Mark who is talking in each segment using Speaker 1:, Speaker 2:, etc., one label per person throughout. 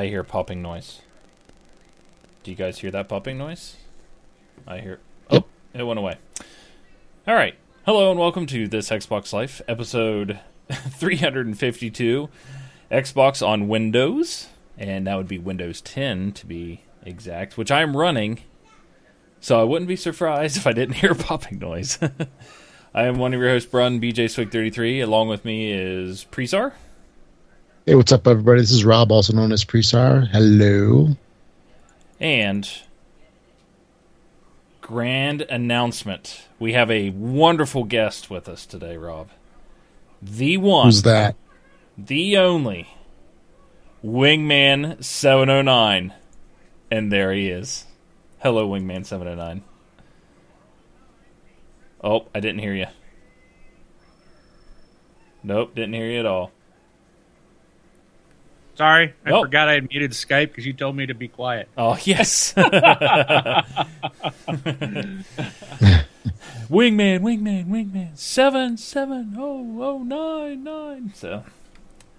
Speaker 1: I hear popping noise. Do you guys hear that popping noise? I hear. Oh, it went away. All right. Hello and welcome to this Xbox Life episode 352. Xbox on Windows, and that would be Windows 10 to be exact, which I'm running. So I wouldn't be surprised if I didn't hear popping noise. I am one of your hosts, Brun BJ Swick 33. Along with me is Presar.
Speaker 2: Hey, what's up, everybody? This is Rob, also known as Presar. Hello.
Speaker 1: And grand announcement. We have a wonderful guest with us today, Rob. The one.
Speaker 2: Who's that?
Speaker 1: The only. Wingman 709. And there he is. Hello, Wingman 709. Oh, I didn't hear you. Nope, didn't hear you at all.
Speaker 3: Sorry, I
Speaker 1: Nope.
Speaker 3: forgot I had muted Skype because you told me to be quiet.
Speaker 1: Oh, yes. wingman, wingman, wingman. Seven, seven, oh, oh, nine, nine. So,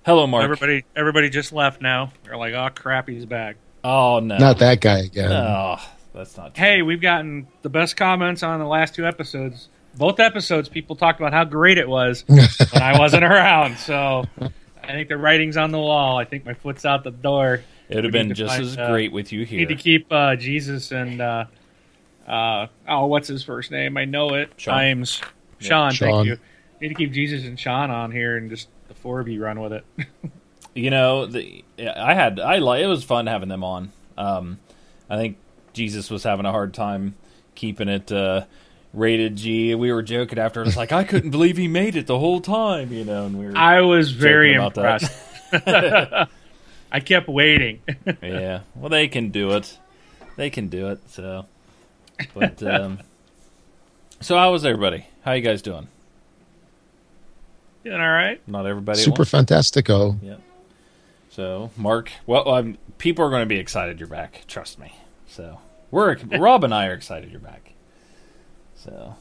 Speaker 1: hello, Mark.
Speaker 3: Everybody, everybody just left now. They're like, "Oh crap, he's back."
Speaker 1: Oh, no.
Speaker 2: Not that guy again.
Speaker 1: Oh, that's not true.
Speaker 3: Hey, we've gotten the best comments on the last two episodes. Both episodes, people talked about how great it was when I wasn't around. So, I think the writing's on the wall. I think my foot's out the door.
Speaker 1: It would have been just
Speaker 3: find,
Speaker 1: as
Speaker 3: uh,
Speaker 1: great with you here.
Speaker 3: Need to keep uh, Jesus and uh, uh, oh, what's his first name? I know it.
Speaker 1: Sean.
Speaker 3: Times
Speaker 1: Yeah.
Speaker 3: Sean.
Speaker 2: Sean.
Speaker 3: Thank you. Need to keep Jesus and Sean on here, and just the four of you run with it.
Speaker 1: you know, the I had I like it was fun having them on. Um, I think Jesus was having a hard time keeping it uh, rated G. We were joking after. It was like I couldn't believe he made it the whole time. You know, and we were
Speaker 3: I was very
Speaker 1: Joking about
Speaker 3: impressed. I kept waiting.
Speaker 1: yeah. Well, they can do it. They can do it. So, but um, so how was everybody? How you guys doing?
Speaker 3: Doing all right.
Speaker 1: Not everybody.
Speaker 2: Super fantastico.
Speaker 1: Yeah. So, Mark, well, um, people are going to be excited you're back. Trust me. So, we're Rob and I are excited you're back. So,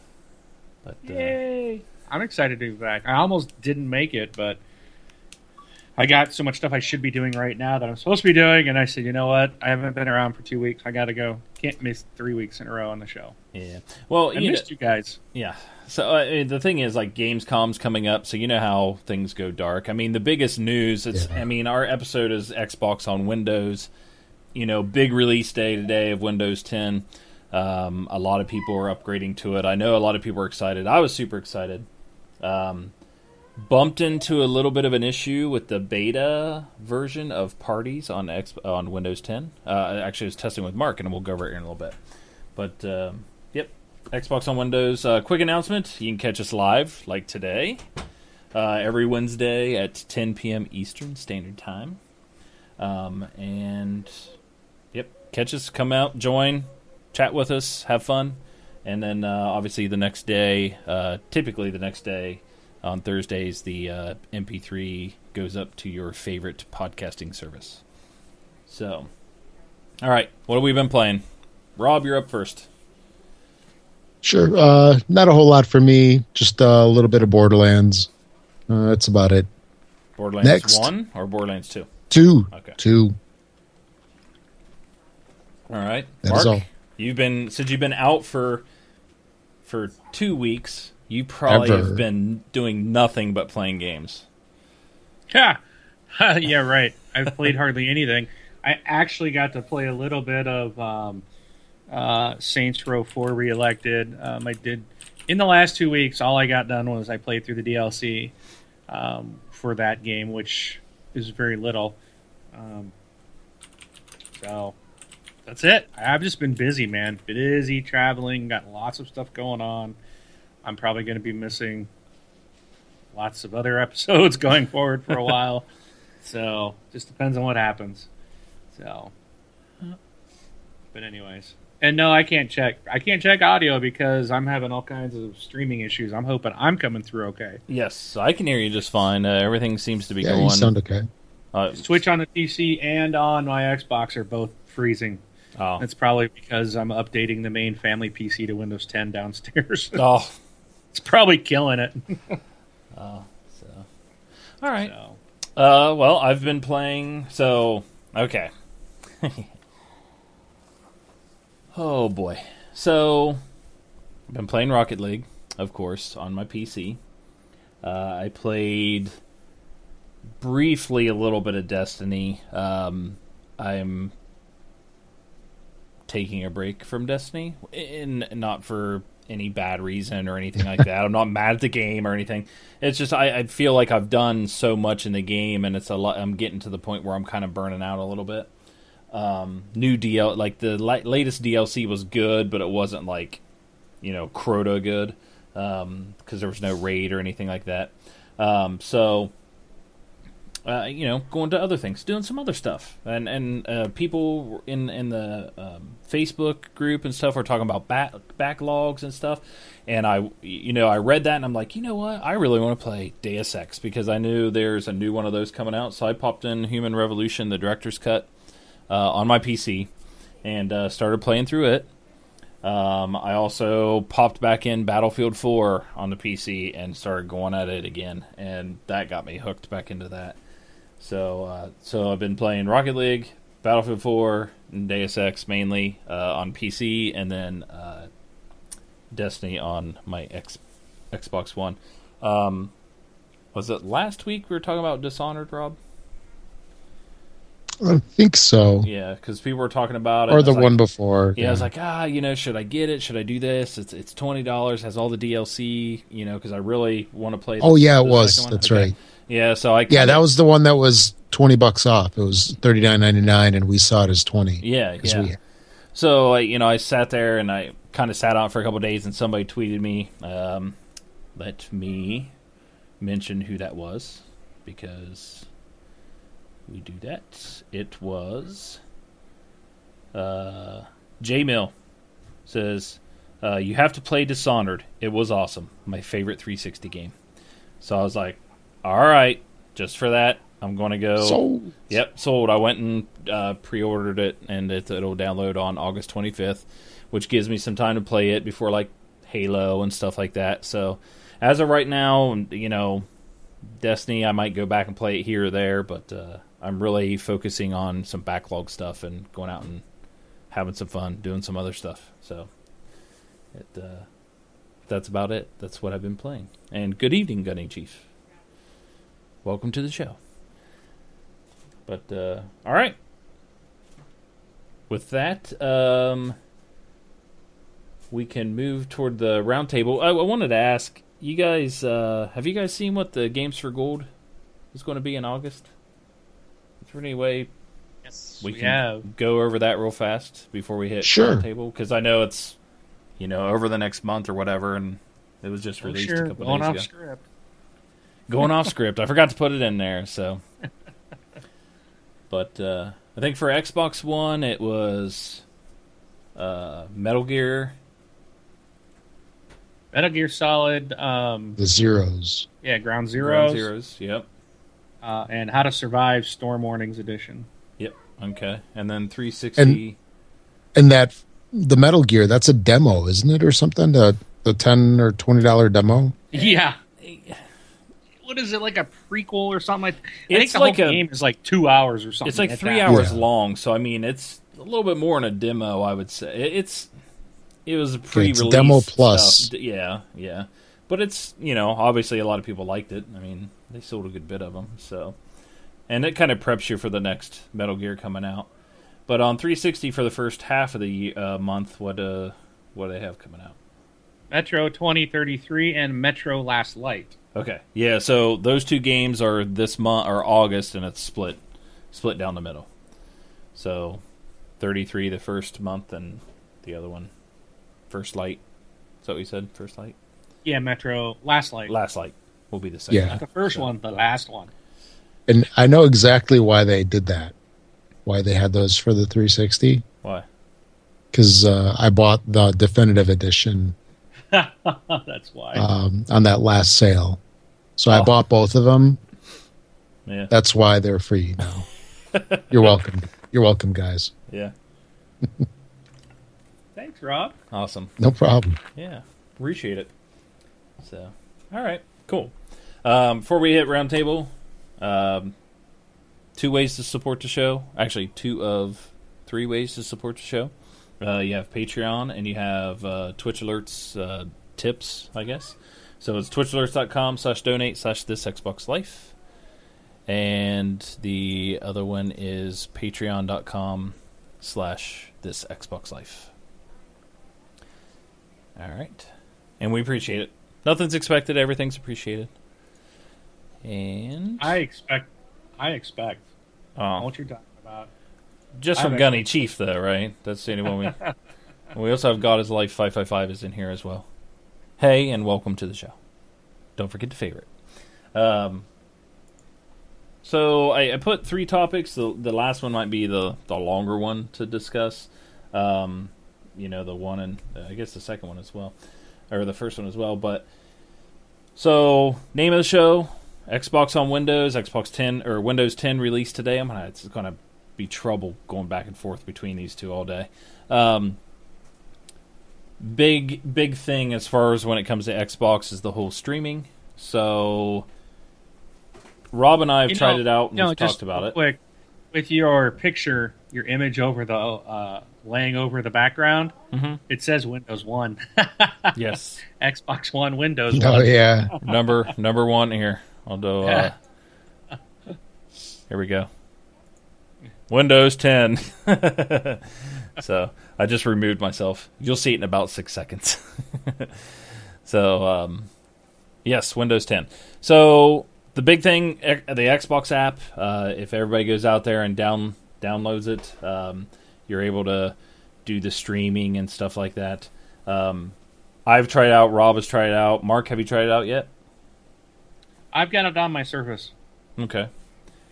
Speaker 1: but uh,
Speaker 3: Yay! I'm excited to be back. I almost didn't make it, but I got so much stuff I should be doing right now that I'm supposed to be doing, and I said, you know what? I haven't been around for two weeks. I got to go. Can't miss three weeks in a row on the show.
Speaker 1: yeah. Well,
Speaker 3: I
Speaker 1: you know,
Speaker 3: missed you guys.
Speaker 1: yeah. So uh, I mean, the thing is, like, Gamescom's coming up, so you know how things go dark. I mean, the biggest news. It's.
Speaker 2: Yeah.
Speaker 1: I mean, our episode is Xbox on Windows. You know, big release day today of Windows 10. Um, a lot of people are upgrading to it. I know a lot of people are excited. I was super excited. Um, bumped into a little bit of an issue with the beta version of Parties on X on Windows 10. Uh, actually, I was testing with Mark, and we'll go over it in a little bit. But um, yep, Xbox on Windows. Uh, quick announcement: you can catch us live like today, uh, every Wednesday at 10 p.m. Eastern Standard Time. Um, and yep, catch us, come out, join, chat with us, have fun, and then uh, obviously the next day, uh, typically the next day on Thursdays, the uh, MP3 goes up to your favorite podcasting service. So, all right, what have we been playing? Rob, you're up first.
Speaker 2: Sure. Uh, not a whole lot for me. Just a little bit of Borderlands. Uh, that's about it.
Speaker 1: Borderlands
Speaker 2: Next.
Speaker 1: One or Borderlands Two?
Speaker 2: Two.
Speaker 1: Okay.
Speaker 2: Two.
Speaker 1: All right,
Speaker 2: That
Speaker 1: Mark,
Speaker 2: all.
Speaker 1: You've been since you've been out for for two weeks. You probably
Speaker 2: Ever.
Speaker 1: have been doing nothing but playing games.
Speaker 3: Yeah, yeah, right. I've played hardly anything. I actually got to play a little bit of um, uh, Saints Row 4 Reelected. Um, I did in the last two weeks. All I got done was I played through the DLC um, for that game, which is very little. Um, so that's it. I've just been busy, man. Busy traveling. Got lots of stuff going on. I'm probably going to be missing lots of other episodes going forward for a while. So just depends on what happens. So, but anyways, and no, I can't check. I can't check audio because I'm having all kinds of streaming issues. I'm hoping I'm coming through okay.
Speaker 1: Yes, I can hear you just fine. Uh, everything seems to be
Speaker 2: Yeah,
Speaker 1: going.
Speaker 2: you sound okay.
Speaker 1: uh,
Speaker 3: Twitch on the PC and on my Xbox are both freezing.
Speaker 1: Oh,
Speaker 3: That's probably because I'm updating the main family PC to Windows 10 downstairs.
Speaker 1: oh,
Speaker 3: it's probably killing it.
Speaker 1: oh. So, all right.
Speaker 3: So,
Speaker 1: Uh, well, I've been playing. So Okay. oh boy. So I've been playing Rocket League, of course, on my PC. Uh, I played briefly a little bit of Destiny. Um, I'm taking a break from Destiny, and not for any bad reason or anything like that. I'm not mad at the game or anything. It's just I, I, feel like I've done so much in the game, and it's a lot. I'm getting to the point where I'm kind of burning out a little bit. Um, new DL like the la- latest DLC was good, but it wasn't like you know Crota good because um, there was no raid or anything like that. Um, so uh, you know, going to other things, doing some other stuff, and and uh, people in in the um, Facebook group and stuff are talking about back, backlogs and stuff, and I, you know, I read that and I'm like, you know what, I really want to play Deus Ex because I knew there's a new one of those coming out, so I popped in Human Revolution, the director's cut, uh, on my PC, and uh, started playing through it. Um, I also popped back in Battlefield 4 on the PC and started going at it again, and that got me hooked back into that. So, uh, so I've been playing Rocket League, Battlefield 4, and Deus Ex mainly uh, on PC, and then uh, Destiny on my X, Xbox One. Um, was it last week we were talking about Dishonored, Rob?
Speaker 2: I think so.
Speaker 1: Yeah, because people were talking about it.
Speaker 2: Or the one
Speaker 1: like,
Speaker 2: before.
Speaker 1: Yeah, yeah, I was like, ah, you know, should I get it? Should I do this? It's it's twenty dollars, has all the DLC, you know, because I really want to play.
Speaker 2: oh yeah, it was. That's okay. right.
Speaker 1: Yeah, so I
Speaker 2: yeah, that was the one that was twenty bucks off. It was thirty nine ninety nine, and we saw it as twenty.
Speaker 1: Yeah, yeah. We... So you know, I sat there and I kind of sat on for a couple days, and somebody tweeted me. Um, let me mention who that was because we do that. It was uh, J Mill says uh, you have to play Dishonored. It was awesome. My favorite 360 game. So I was like, all right, just for that, I'm going to go.
Speaker 2: Sold.
Speaker 1: Yep, sold. I went and uh, pre-ordered it, and it, it'll download on August 25th, which gives me some time to play it before like Halo and stuff like that. So, as of right now, you know, Destiny, I might go back and play it here or there, but uh, I'm really focusing on some backlog stuff and going out and having some fun, doing some other stuff. So, it uh, that's about it. That's what I've been playing. And good evening, Gunny Chief welcome to the show. But uh, all right. With that, um, we can move toward the roundtable. I, I wanted to ask you guys: uh, Have you guys seen what the Games for Gold is going to be in August? Is there any way
Speaker 3: yes,
Speaker 1: we,
Speaker 3: we
Speaker 1: can
Speaker 3: have.
Speaker 1: go over that real fast before we hit
Speaker 2: sure.
Speaker 1: roundtable? Because I know it's you know over the next month or whatever, and it was just released
Speaker 3: oh, sure.
Speaker 1: a couple
Speaker 3: Going
Speaker 1: days
Speaker 3: off
Speaker 1: ago.
Speaker 3: Script
Speaker 1: going off script. I forgot to put it in there, so. But uh, I think for Xbox One, it was uh, Metal Gear.
Speaker 3: Metal Gear Solid. Um,
Speaker 2: the Zeros.
Speaker 3: Yeah, Ground Zeroes.
Speaker 1: Ground Zeroes. Yep.
Speaker 3: Uh, and How to Survive Storm Warnings Edition.
Speaker 1: Yep. Okay. And then 360.
Speaker 2: And, and that the Metal Gear, that's a demo, isn't it, or something? The the ten or twenty dollar demo.
Speaker 3: Yeah what is it like a prequel or something like? I
Speaker 1: it's
Speaker 3: think the
Speaker 1: like
Speaker 3: whole
Speaker 1: a,
Speaker 3: game is like two hours or something.
Speaker 1: It's like three
Speaker 3: that.
Speaker 1: hours
Speaker 2: yeah.
Speaker 1: long, so I mean, it's a little bit more in a demo. I would say it's it was a pre-release
Speaker 2: it's demo plus.
Speaker 1: Stuff. Yeah, yeah, but it's you know obviously a lot of people liked it. I mean, they sold a good bit of them, so and it kind of preps you for the next Metal Gear coming out. But on 360 for the first half of the uh, month, what uh what do they have coming out?
Speaker 3: Metro 2033 and Metro Last Light.
Speaker 1: Okay. Yeah, so those two games are this month or August and it's split split down the middle. So 33 the first month and the other one First Light. Is that what you said? First Light?
Speaker 3: Yeah, Metro Last Light.
Speaker 1: Last Light will be the second.
Speaker 2: Yeah.
Speaker 3: Not the first so. one, the last one.
Speaker 2: And I know exactly why they did that. Why they had those for the 360.
Speaker 1: Why?
Speaker 2: Cuz uh, I bought the definitive edition
Speaker 3: That's why.
Speaker 2: Um, on that last sale. So oh. I bought both of them.
Speaker 1: Yeah.
Speaker 2: That's why they're free now. You're welcome. You're welcome, guys.
Speaker 1: Yeah.
Speaker 3: Thanks, Rob.
Speaker 1: Awesome.
Speaker 2: No problem.
Speaker 1: Yeah. Appreciate it. So, all right. Cool. Um, before we hit roundtable, um, two ways to support the show. Actually, two of three ways to support the show. Uh, you have Patreon and you have uh, Twitch alerts uh, tips, I guess. So it's twitchalerts.com slash donate slash this Xbox Life. And the other one is patreon.com slash this Xbox Life. All right. And we appreciate it. Nothing's expected, everything's appreciated. And
Speaker 3: I expect. I expect.
Speaker 1: oh,
Speaker 3: What you're talking about?
Speaker 1: Just from Gunny Chief, though, right? That's the only one we. we also have God is Life five five five is in here as well. Hey, and welcome to the show. Don't forget to favorite. Um, so I, I put three topics. The the last one might be the the longer one to discuss. Um, you know, the one and uh, I guess the second one as well, or the first one as well. But so name of the show: Xbox on Windows, Xbox 10 or Windows 10 released today. I'm gonna it's gonna be trouble going back and forth between these two all day. Um, big big thing as far as when it comes to Xbox is the whole streaming. So Rob and I have
Speaker 3: You
Speaker 1: tried
Speaker 3: know-
Speaker 1: it out and
Speaker 3: you know,
Speaker 1: we've talked about
Speaker 3: real
Speaker 1: it.
Speaker 3: Quick, with your picture, your image over the uh, laying over the background,
Speaker 1: Mhm.
Speaker 3: it says Windows One,
Speaker 1: Yes,
Speaker 3: Xbox One, Windows
Speaker 2: Oh
Speaker 3: One.
Speaker 2: yeah,
Speaker 1: number number one here. Although uh, here we go, Windows 10. so I just removed myself. You'll see it in about six seconds. so um, yes, Windows 10. So the big thing, eh, the Xbox app. Uh, if everybody goes out there and down downloads it, um, you're able to do the streaming and stuff like that. Um, I've tried it out. Rob has tried it out. Mark, have you tried it out yet?
Speaker 3: I've got it on my Surface,
Speaker 1: Okay.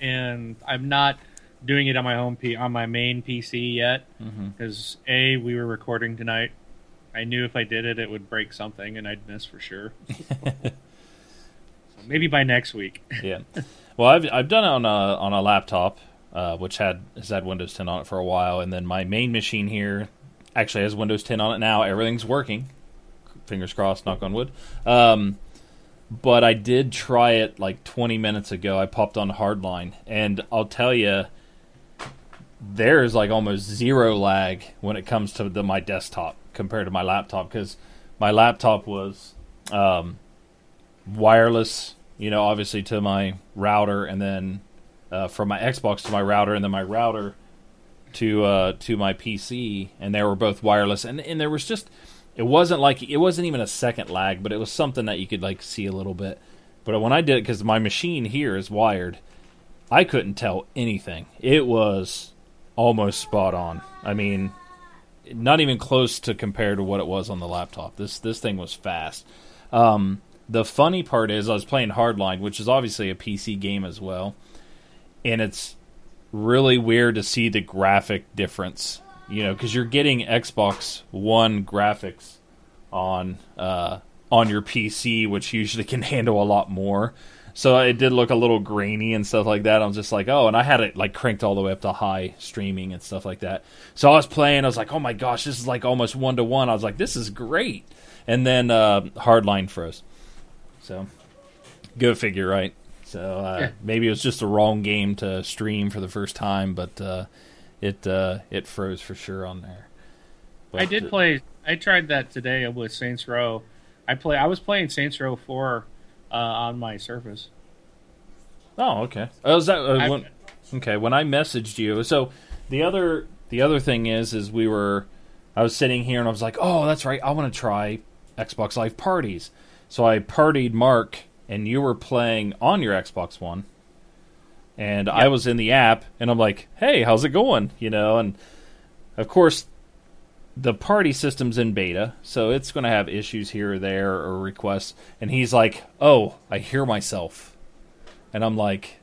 Speaker 3: and I'm not doing it on my home P- on my main PC yet because a we were recording tonight. I knew if I did it, it would break something, and I'd miss for sure. so maybe by next week.
Speaker 1: yeah. Well, I've I've done it on a on a laptop, uh, which had has had Windows 10 on it for a while, and then my main machine here actually has Windows 10 on it now. Everything's working. Fingers crossed. Knock on wood. Um, but I did try it like 20 minutes ago. I popped on Hardline, and I'll tell you, there's like almost zero lag when it comes to the, my desktop compared to my laptop because my laptop was um, wireless, you know, obviously to my router, and then uh, from my Xbox to my router, and then my router to uh, to my PC, and they were both wireless, and and there was just it wasn't like it wasn't even a second lag, but it was something that you could like see a little bit. But when I did it, because my machine here is wired, I couldn't tell anything. It was almost spot on. I mean, not even close to compare to what it was on the laptop. This this thing was fast. Um, the funny part is I was playing Hardline, which is obviously a PC game as well, and it's really weird to see the graphic difference. You know, because you're getting Xbox One graphics on uh, on your PC, which usually can handle a lot more. So it did look a little grainy and stuff like that. I was just like, oh, and I had it like cranked all the way up to high streaming and stuff like that. So I was playing. I was like, oh my gosh, this is like almost one to one. I was like, this is great. And then uh, Hardline froze. So go figure, right? So uh,
Speaker 3: Yeah.
Speaker 1: maybe it was just the wrong game to stream for the first time, but uh, it uh, it froze for sure on there.
Speaker 3: I did
Speaker 1: uh,
Speaker 3: play. I tried that today with Saints Row. I play. I was playing Saints Row Four uh, on my Surface.
Speaker 1: Oh, okay. Oh, is that uh, when, okay? When I messaged you, so the other the other thing is, is we were, I was sitting here and I was like, oh, that's right, I want to try Xbox Live parties. So I partied Mark, and you were playing on your Xbox One, and I was in the app, and I'm like, hey, how's it going? You know, and of course. The party system's in beta, so it's going to have issues here or there or requests. And he's like, "Oh, I hear myself." And I'm like,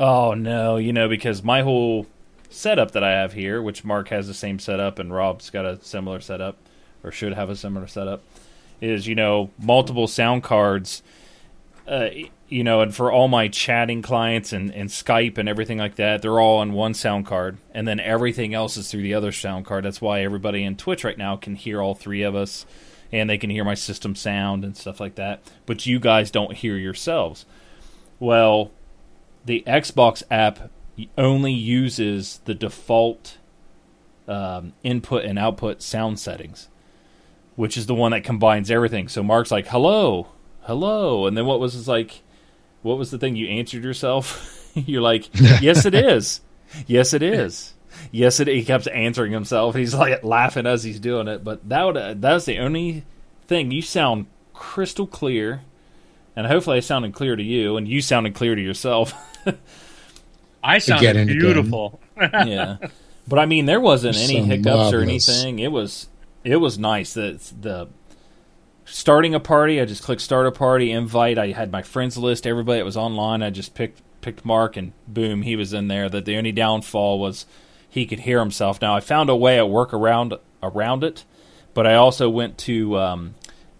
Speaker 1: oh no, you know, because my whole setup that I have here, which Mark has the same setup and Rob's got a similar setup, or should have a similar setup, is, you know, multiple sound cards. Uh, you know, and for all my chatting clients and, and Skype and everything like that, they're all on one sound card, and then everything else is through the other sound card. That's why everybody in Twitch right now can hear all three of us, and they can hear my system sound and stuff like that. But you guys don't hear yourselves. Well, the Xbox app only uses the default um, input and output sound settings, which is the one that combines everything. So Mark's like, "Hello, hello," and then what was like? What was the thing you answered yourself? You're like, "Yes, it is. Yes, it is." Yes, it. He kept answering himself. He's like laughing as he's doing it. But that would uh, that's the only thing. You sound crystal clear, and hopefully I sounded clear to you, and you sounded clear to yourself.
Speaker 3: I sounded beautiful.
Speaker 1: yeah, but I mean, there wasn't any hiccups or anything. It was it was nice that the starting a party. I just clicked start a party, invite. I had my friends list, everybody that was online. I just picked picked Mark, and boom, he was in there. That the only downfall was he could hear himself. Now I found a way at work around around it, but I also went to um,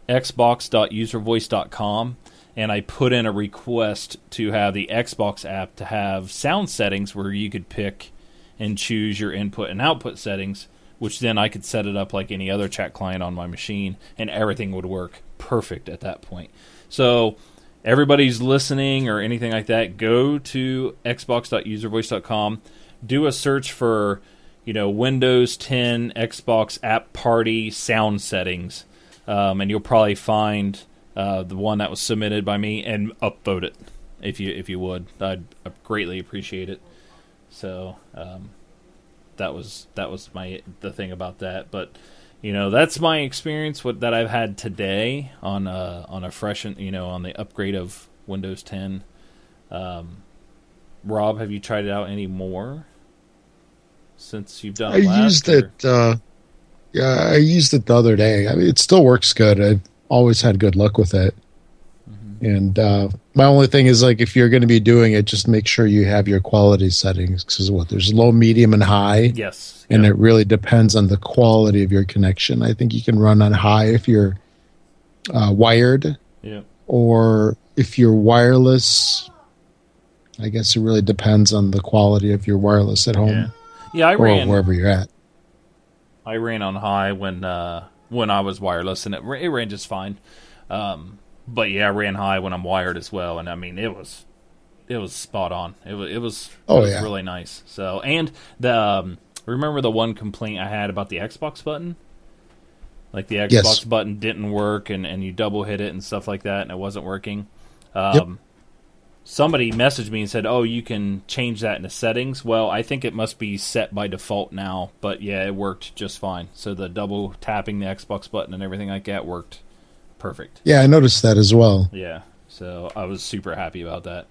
Speaker 1: xbox.uservoice.com and I put in a request to have the Xbox app to have sound settings where you could pick and choose your input and output settings, which then I could set it up like any other chat client on my machine, and everything would work perfect at that point. So, everybody's listening or anything like that, go to xbox.uservoice.com, do a search for, you know, Windows 10 Xbox App Party sound settings, um, and you'll probably find uh, the one that was submitted by me, and upvote it if you if you would. I'd, I'd greatly appreciate it. So um, that was that was my the thing about that. But you know that's my experience with that I've had today on a on a fresh you know on the upgrade of Windows 10. Um, Rob, have you tried it out any more since you've done?
Speaker 2: I used or? it. Uh, yeah, I used it the other day. I mean, it still works good. I've always had good luck with it. Mm-hmm. And uh, my only thing is like if you're going to be doing it, just make sure you have your quality settings because what there's low, medium, and high.
Speaker 1: Yes,
Speaker 2: and it really depends on the quality of your connection. I think you can run on high if you're uh, wired.
Speaker 1: Yeah.
Speaker 2: Or if you're wireless, I guess it really depends on the quality of your wireless at home.
Speaker 1: Yeah, yeah I ran
Speaker 2: wherever you're at.
Speaker 1: I ran on high when uh, when I was wireless, and it, it ran just fine. Um, but yeah, I ran high when I'm wired as well, and I mean it was it was spot on. It was it was,
Speaker 2: oh,
Speaker 1: it was
Speaker 2: yeah.
Speaker 1: really nice. So and the um, remember the one complaint I had about the Xbox button, like the Xbox yes. button didn't work, and and you double hit it and stuff like that, and it wasn't working. Um, yep somebody messaged me and said, "Oh, you can change that in the settings." Well, I think it must be set by default now, but yeah, it worked just fine. So the double tapping the Xbox button and everything like that worked perfect.
Speaker 2: Yeah, I noticed that as well.
Speaker 1: Yeah, so I was super happy about that.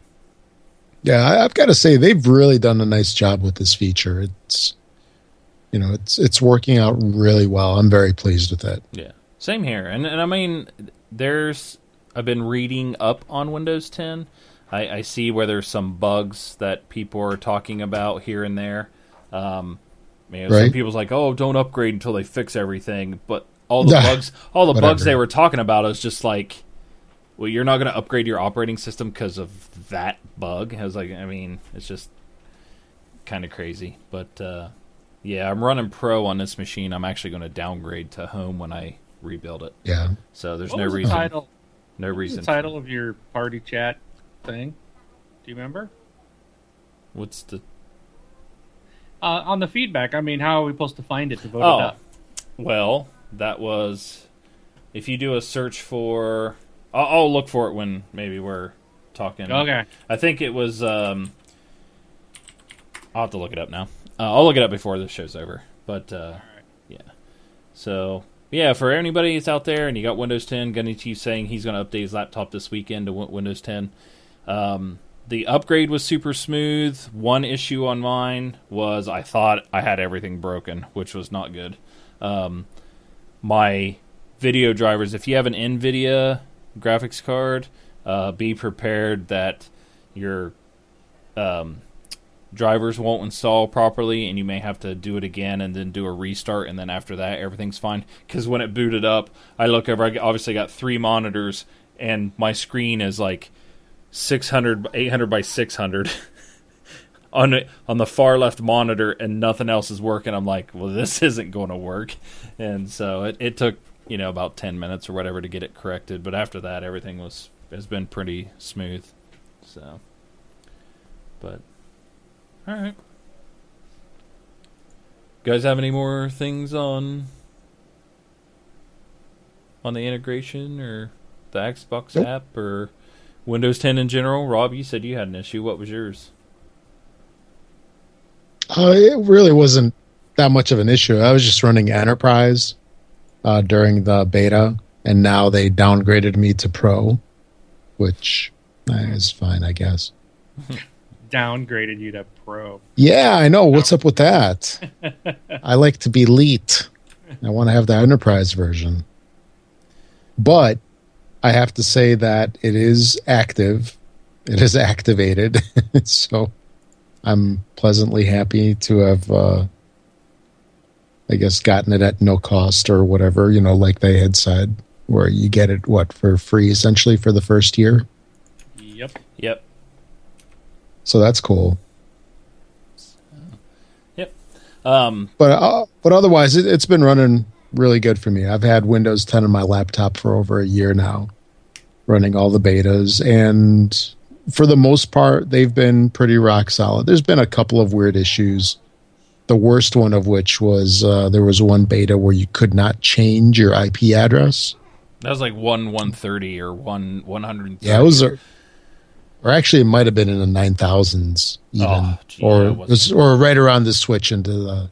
Speaker 2: Yeah, I've got to say they've really done a nice job with this feature. It's you know, it's it's working out really well. I'm very pleased with it.
Speaker 1: Yeah. Same here. And and I mean there's I've been reading up on Windows 10 I, I see where there's some bugs that people are talking about here and there. Um, you know, right. Some people's like, "Oh, don't upgrade until they fix everything," but all the bugs, all the bugs they were talking about is just like, well, you're not going to upgrade your operating system because of that bug. I was like, I mean, it's just kind of crazy. But uh, yeah, I'm running Pro on this machine. I'm actually going to downgrade to Home when I rebuild it.
Speaker 2: Yeah.
Speaker 1: So there's what no reason.
Speaker 3: The title?
Speaker 1: No reason.
Speaker 3: the title of your party chat thing. Do you remember?
Speaker 1: What's the
Speaker 3: uh, on the feedback? I mean, how are we supposed to find it to vote
Speaker 1: oh,
Speaker 3: it up?
Speaker 1: Well, that was if you do a search for. I'll, I'll, look for it when maybe we're talking.
Speaker 3: Okay.
Speaker 1: I think it was. Um, I'll have to look it up now. Uh, I'll look it up before this show's over. But uh, yeah, so yeah, for anybody that's out there and you got Windows 10, Gunny Chief saying he's going to update his laptop this weekend to Windows 10. Um, the upgrade was super smooth. One issue on mine was I thought I had everything broken, which was not good. Um, my video drivers, if you have an NVIDIA graphics card, uh, be prepared that your um, drivers won't install properly and you may have to do it again and then do a restart and then after that everything's fine. Because when it booted up i look over i obviously got three monitors and my screen is like 600 800 by 600 on on the far left monitor and nothing else is working i'm like well this isn't going to work and so it, it took you know about 10 minutes or whatever to get it corrected but after that everything was has been pretty smooth so but All right. guys have any more things on on the integration or the Xbox
Speaker 2: Nope.
Speaker 1: app or Windows 10 in general? Rob, you said you had an issue. What was yours?
Speaker 2: Uh, it really wasn't that much of an issue. I was just running Enterprise uh, during the beta, and now they downgraded me to Pro, which uh, is fine, I guess.
Speaker 3: Downgraded you to pro.
Speaker 2: Yeah, I know. What's up with that? I like to be elite. I want to have the Enterprise version. But I have to say that it is active. It is activated. so I'm pleasantly happy to have, uh, I guess, gotten it at no cost or whatever, you know, like they had said, where you get it, what, for free essentially for the first year.
Speaker 3: Yep.
Speaker 1: Yep.
Speaker 2: So that's cool. Yep.
Speaker 1: Um,
Speaker 2: but uh, but otherwise it, it's been running really good for me i've had windows 10 on my laptop for over a year now running all the betas and for the most part they've been pretty rock solid. There's been a couple of weird issues. The worst one of which was uh, there was one beta where you could not change your ip address.
Speaker 1: That was like 1 130 or 1 130.
Speaker 2: yeah it was a, or actually it might have been in the 9000s even.
Speaker 1: Oh, gee,
Speaker 2: or
Speaker 1: wasn't-
Speaker 2: or right around the switch into the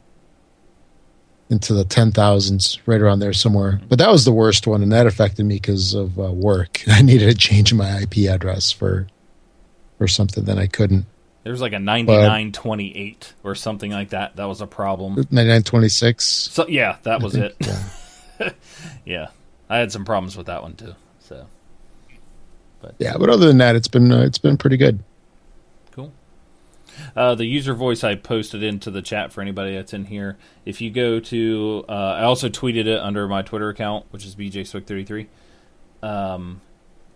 Speaker 2: into the 10,000s right around there somewhere. But that was the worst one and that affected me because of uh, work. I needed to change my ip address for for something then i couldn't
Speaker 1: There was like a 9928 or something like that. That was a problem.
Speaker 2: 9926
Speaker 1: So yeah, that was it.
Speaker 2: yeah.
Speaker 1: Yeah, I had some problems with that one too. So, but
Speaker 2: yeah but other than that it's been uh, it's been pretty good
Speaker 1: cool. Uh, the user voice I posted into the chat for anybody that's in here. If you go to, uh, I also tweeted it under my Twitter account, which is bjswick33. Um,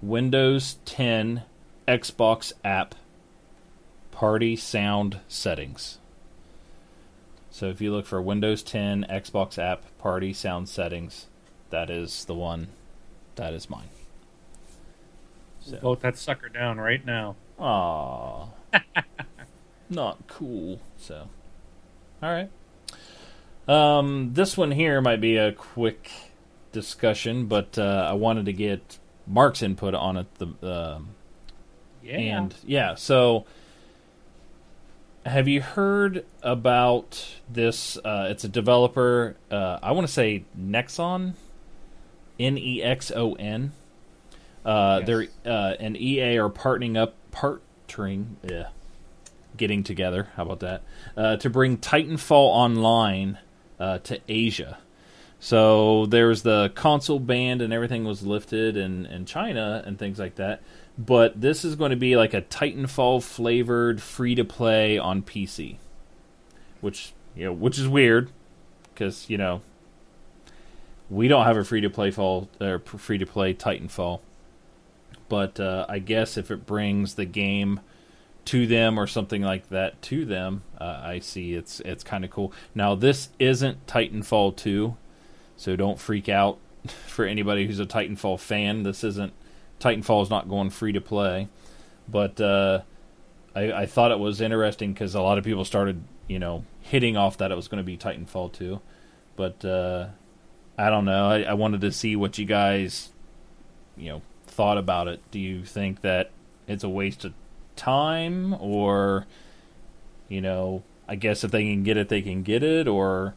Speaker 1: Windows 10 Xbox app party sound settings. So if you look for Windows 10 Xbox app party sound settings, that is the one. That is mine. So.
Speaker 3: Vote that sucker down right now.
Speaker 1: Aw. Not cool. So, all right. Um, this one here might be a quick discussion, but uh, I wanted to get Mark's input on it. The um
Speaker 3: Yeah.
Speaker 1: and yeah, so have you heard about this? Uh, it's a developer. Uh, I want to say Nexon, N E X O N. Uh,
Speaker 3: Yes.
Speaker 1: They're uh, and EA are partnering up, partnering, yeah, getting together. How about that? Uh, to bring Titanfall online uh, to Asia. So there's the console ban and everything was lifted in, in China and things like that. But this is going to be like a Titanfall flavored free to play on PC, which you know, which is weird because you know we don't have a free to play fall or free to play Titanfall. But uh, I guess if it brings the game to them or something like that to them, uh, I see it's it's kind of cool. Now this isn't Titanfall two, so don't freak out for anybody who's a Titanfall fan. This isn't Titanfall is not going free to play, but uh, I, I thought it was interesting because a lot of people started you know hitting off that it was going to be Titanfall two, but uh, I don't know. I, I wanted to see what you guys you know thought about it. Do you think that it's a waste of time or you know i guess if they can get it they can get it or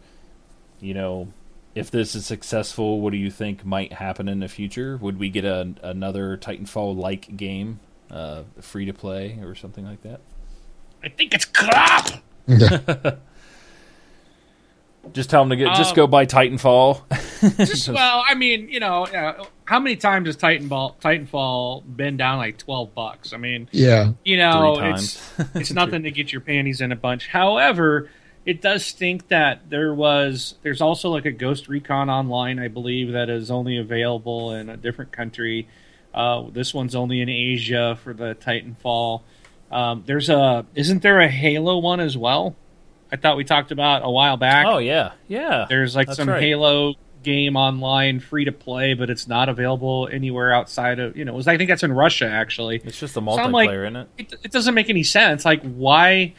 Speaker 1: you know if this is successful what do you think might happen in the future would we get a, another titanfall like game uh, free to play or something like that
Speaker 3: I think it's crap.
Speaker 1: just tell them to get just
Speaker 3: Um,
Speaker 1: go buy titanfall
Speaker 3: Just, well, I mean, you know, uh, how many times has Titanfall Titanfall been down like twelve bucks? I mean,
Speaker 2: yeah
Speaker 3: you know, it's it's nothing to get your panties in a bunch. However, it does stink that there was there's also like a Ghost Recon Online, I believe, that is only available in a different country. Uh, this one's only in Asia for the Titanfall. Um, there's a isn't there a Halo one as well? I thought we talked about a while back.
Speaker 1: oh yeah yeah
Speaker 3: There's like
Speaker 1: That's
Speaker 3: some
Speaker 1: right.
Speaker 3: Halo game online free to play, but it's not available anywhere outside of you know. Was, I think that's in Russia actually.
Speaker 1: it's just a
Speaker 3: I'm like-
Speaker 1: multiplayer in it
Speaker 3: It, it doesn't make any sense. Like why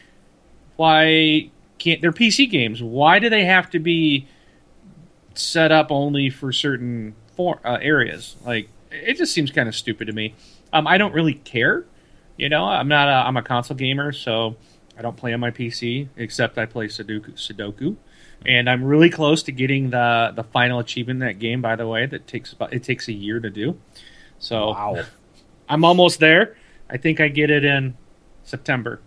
Speaker 3: why can't they're PC games? Why do they have to be set up only for certain for, uh, areas? Like it just seems kind of stupid to me. Um, I don't really care. You know, I'm not a I'm a console gamer, so I don't play on my PC except I play Sudoku. Sudoku. And I'm really close to getting the the final achievement in that game. By the way, that takes about it takes a year to do. So
Speaker 1: Wow.
Speaker 3: I'm almost there. I think I get it in September.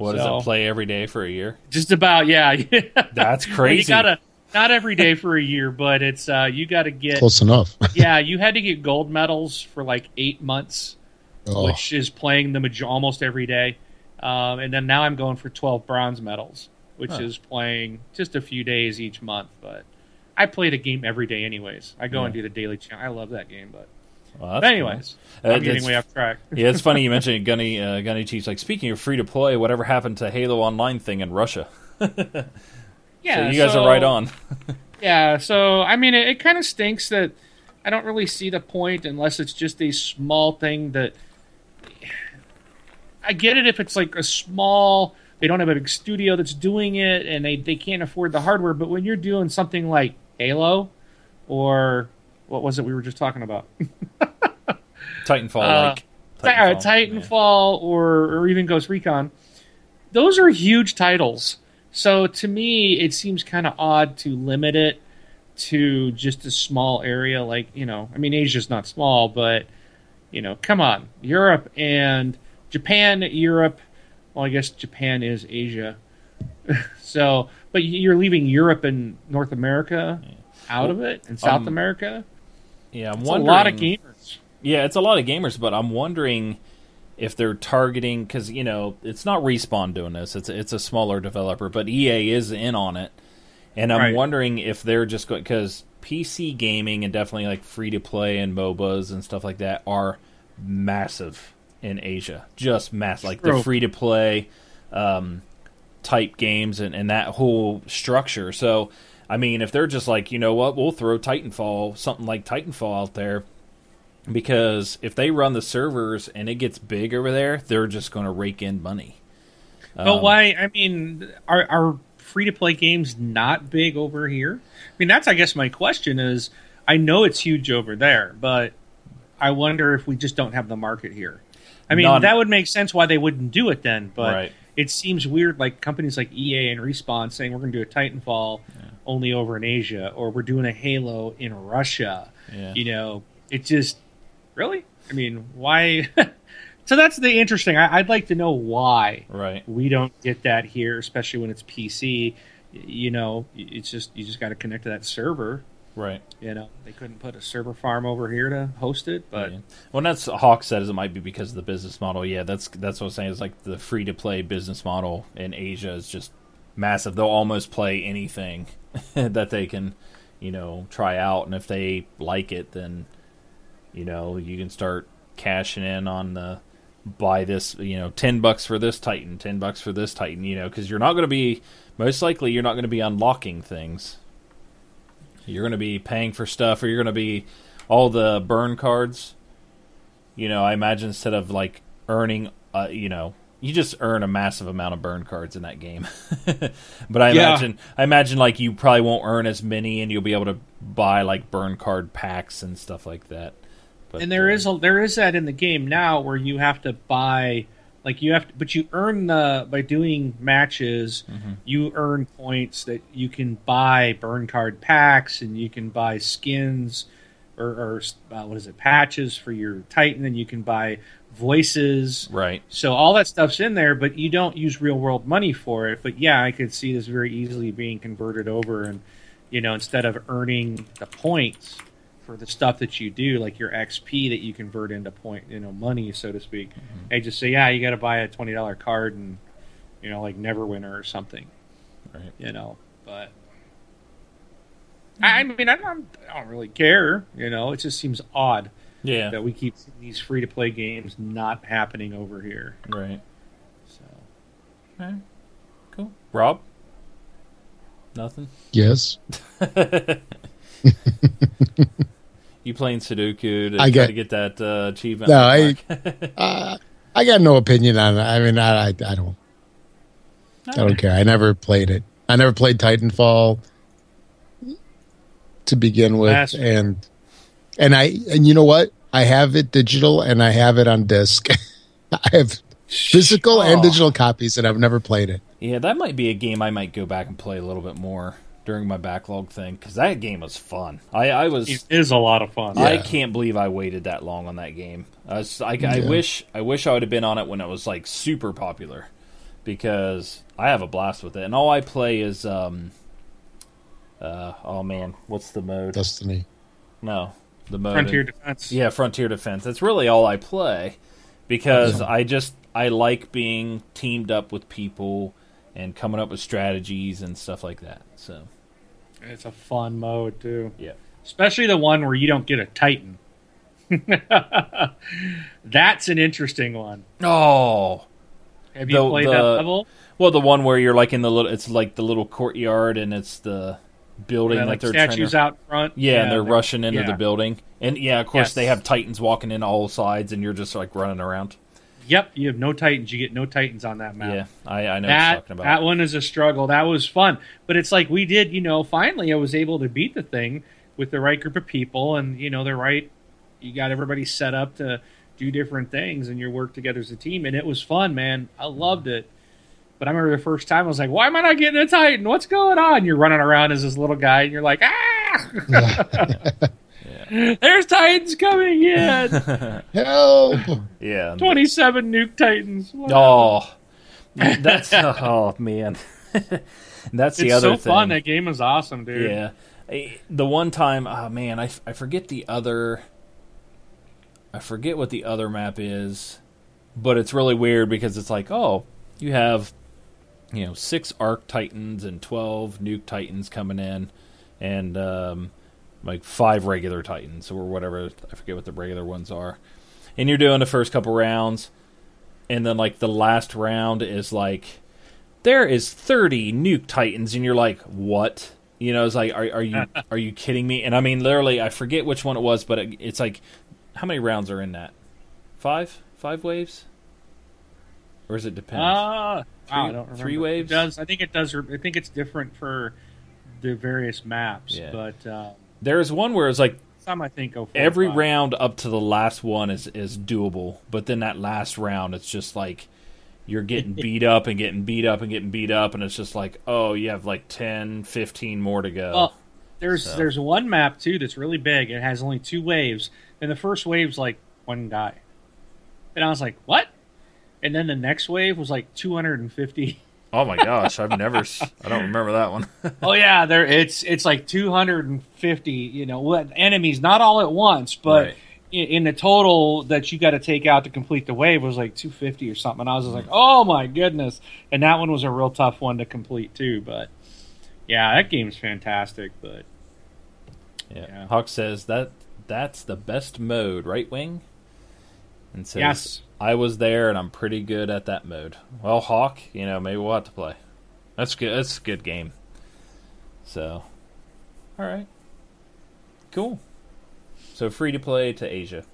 Speaker 1: What does it play every day for a year?
Speaker 3: Just about, yeah.
Speaker 1: That's crazy.
Speaker 3: You gotta not every day for a year, but it's uh, you got to get
Speaker 2: Close enough.
Speaker 3: yeah. You had to get gold medals for like eight months,
Speaker 2: Oh,
Speaker 3: which is playing the major- almost every day, um, and then now I'm going for twelve bronze medals, which
Speaker 1: Huh.
Speaker 3: is playing just a few days each month. But I play the game every day, anyways. I go and do the daily challenge. I love that game, but,
Speaker 1: Well,
Speaker 3: anyways,
Speaker 1: cool. Uh,
Speaker 3: I'm getting way off track.
Speaker 1: yeah, it's funny you mentioned Gunny uh, Gunny Chiefs. Like speaking of free to play, whatever happened to Halo Online thing in Russia?
Speaker 3: Yeah,
Speaker 1: so you guys
Speaker 3: so-
Speaker 1: are right on.
Speaker 3: Yeah, so I mean, it, it kind of stinks that I don't really see the point unless it's just a small thing that. I get it if it's like a small, they don't have a big studio that's doing it and they, they can't afford the hardware, but when you're doing something like Halo or what was it we were just talking about?
Speaker 1: Titanfall,
Speaker 3: Uh,
Speaker 1: like
Speaker 3: uh, Titanfall or, or even Ghost Recon, those are huge titles. So to me, it seems kind of odd to limit it to just a small area. Like you know, I mean, Asia's not small, but you know, come on, Europe and Japan, Europe. Well, I guess Japan is Asia. so, but you're leaving Europe and North America out of it, and South
Speaker 1: Um,
Speaker 3: America.
Speaker 1: Yeah, I'm
Speaker 3: It's a lot of gamers.
Speaker 1: Yeah, it's a lot of gamers, but I'm wondering if they're targeting because you know it's not respawn doing this; it's it's a smaller developer, but EA is in on it, and I'm
Speaker 3: Right.
Speaker 1: wondering if they're just going because PC gaming and definitely like free to play and MOBAs and stuff like that are massive in Asia, just massive, like the free to play um, type games and, and that whole structure. So. I mean, if they're just like, you know what, we'll throw Titanfall, something like Titanfall out there, because if they run the servers and it gets big over there, they're just going to rake in money.
Speaker 3: But
Speaker 1: Um,
Speaker 3: why? I mean, are are free to play games not big over here? I mean, that's I guess my question is. I know it's huge over there, but I wonder if we just don't have the market here. I mean, that would make sense why they wouldn't do it then, but
Speaker 1: Right.
Speaker 3: it seems weird. Like companies like EA and Respawn saying we're going to do a Titanfall only over in Asia, or we're doing a Halo in Russia.
Speaker 1: Yeah.
Speaker 3: You know, it just really. I mean, why? so that's the interesting. I, I'd like to know why
Speaker 1: Right.
Speaker 3: we don't get that here, especially when it's PC. You know, it's just you just got to connect to that server.
Speaker 1: Right.
Speaker 3: You know, they couldn't put a server farm over here to host it, but
Speaker 1: Yeah. Well, that's Hawk said it might be because of the business model. Yeah, that's that's what I'm saying. It's like the free to play business model in Asia is just massive. They'll almost play anything that they can, you know, try out, and if they like it, then you know you can start cashing in on the buy this you know 10 bucks for this titan 10 bucks for this titan you know because you're not going to be most likely you're not going to be unlocking things. You're going to be paying for stuff or you're going to be all the burn cards. You know i imagine instead of like earning uh, you know you just earn a massive amount of burn cards in that game but i
Speaker 3: Yeah.
Speaker 1: imagine i imagine like you probably won't earn as many and you'll be able to buy like burn card packs and stuff like that but,
Speaker 3: and there
Speaker 1: uh,
Speaker 3: is a, there is that in the game now where you have to buy like you have to, but you earn the by doing matches
Speaker 1: Mm-hmm.
Speaker 3: you earn points that you can buy burn card packs and you can buy skins or, or uh, what is it patches for your titan and you can buy voices.
Speaker 1: Right.
Speaker 3: So all that stuff's in there but you don't use real world money for it. But yeah i could see this very easily being converted over and you know instead of earning the points for the stuff that you do like your xp that you convert into point you know money so to speak mm-hmm. they just say yeah you got to buy a $20 card and you know like neverwinter or something
Speaker 1: right.
Speaker 3: you know but I I mean, I don't, I don't really care. You know, it just seems odd
Speaker 1: yeah
Speaker 3: that we keep seeing these free to play games not happening over here.
Speaker 1: right
Speaker 3: So
Speaker 1: okay. cool rob nothing
Speaker 2: yes.
Speaker 1: you playing Sudoku to
Speaker 2: I
Speaker 1: try
Speaker 2: get-
Speaker 1: to get that uh, achievement?
Speaker 2: No,
Speaker 1: like Mark?
Speaker 2: Uh, I got no opinion on it. I mean, I, I, I don't. I don't care. I never played it. I never played Titanfall to begin with,
Speaker 3: Last-
Speaker 2: and and I and you know what? I have it digital and I have it on disc. I have physical and
Speaker 1: Oh.
Speaker 2: digital copies, and I've never played it.
Speaker 1: Yeah, that might be a game I might go back and play a little bit more during my backlog thing because that game was fun. I, I was
Speaker 3: It is a lot of fun.
Speaker 1: I
Speaker 2: Yeah.
Speaker 1: can't believe I waited that long on that game. I, was, I, I wish I wish I would have been on it when it was like super popular because I have a blast with it. And all I play is um uh oh man, what's the mode?
Speaker 2: Destiny.
Speaker 1: No, the mode.
Speaker 3: Frontier Defense.
Speaker 1: yeah, Frontier Defense. That's really all I play because I just I like being teamed up with people and coming up with strategies and stuff like that. So
Speaker 3: It's a fun mode too.
Speaker 1: yeah.
Speaker 3: Especially the one where you don't get a Titan. That's an interesting one.
Speaker 1: Oh,
Speaker 3: Have you
Speaker 1: The-
Speaker 3: played
Speaker 1: the-
Speaker 3: that level?
Speaker 1: Well, the one where you're like in the little, it's like the little courtyard, and it's the building
Speaker 3: Yeah,
Speaker 1: that
Speaker 3: like
Speaker 1: they're
Speaker 3: statues
Speaker 1: to,
Speaker 3: out front.
Speaker 1: Yeah, and they're rushing into
Speaker 3: yeah.
Speaker 1: the building, and yeah, of course
Speaker 3: Yes.
Speaker 1: they have titans walking in all sides, and you're just like running around.
Speaker 3: Yep, you have no Titans. You get no Titans on that map.
Speaker 1: Yeah, I, I know what you're
Speaker 3: that
Speaker 1: talking about.
Speaker 3: that one is a struggle. That was fun, but it's like we did. You know, finally I was able to beat the thing with the right group of people, and you know, the right. You got everybody set up to do different things, and you work together as a team, and it was fun, man. I loved it. But I remember the first time I was like, "Why am I not getting a Titan? What's going on?" You're running around as this little guy, and you're like, "Ah!" There's Titans coming in.
Speaker 2: Help!
Speaker 1: yeah.
Speaker 3: Twenty-seven nuke Titans. Wow.
Speaker 1: Oh, that's oh man, that's the
Speaker 3: it's
Speaker 1: other
Speaker 3: so
Speaker 1: thing.
Speaker 3: fun. That game is awesome, dude.
Speaker 1: Yeah, the one time, oh man, I, I forget the other. I forget what the other map is, but it's really weird because it's like, oh, you have, you know, six Arc Titans and twelve Nuke Titans coming in, and um, like five regular Titans or whatever. I forget what the regular ones are, and you're doing the first couple rounds, and then like the last round is like there is 30 nuke titans and you're like what? You know it's like are, are you are you kidding me? And i mean literally i forget which one it was but it, it's like how many rounds are in that? Five? Five waves? Or is it depend
Speaker 3: Ah,
Speaker 1: Three-
Speaker 3: I don't remember.
Speaker 1: three waves?
Speaker 3: It does I think it does? I think it's different for the various maps,
Speaker 1: Yeah.
Speaker 3: but uh,
Speaker 1: there's one where it's like
Speaker 3: some I think go.
Speaker 1: Every
Speaker 3: five.
Speaker 1: round up to the last one is is doable but then that last round it's just like you're getting beat up and getting beat up and getting beat up and it's just like oh you have like 10 15 more to go
Speaker 3: Well, there's
Speaker 1: So.
Speaker 3: there's one map too that's really big. It has only two waves, and the first wave's like one guy, and I was like, what? And then the next wave was like 250.
Speaker 1: oh my gosh i've never, I don't remember that one
Speaker 3: oh yeah, there it's it's like 250. You know, enemies not all at once, but
Speaker 1: Right.
Speaker 3: in, in the total that you got to take out to complete the wave was like 250 or something. And I was just like, oh my goodness! And that one was a real tough one to complete too. But yeah, that game's fantastic. But
Speaker 1: Yeah.
Speaker 3: Yeah.
Speaker 1: Hawk says that that's the best mode, right wing? And says
Speaker 3: Yes.
Speaker 1: I was there and I'm pretty good at that mode. Well, Hawk, you know, maybe we'll have to play. That's good. That's a good game. So, all right, cool. So free to play to Asia.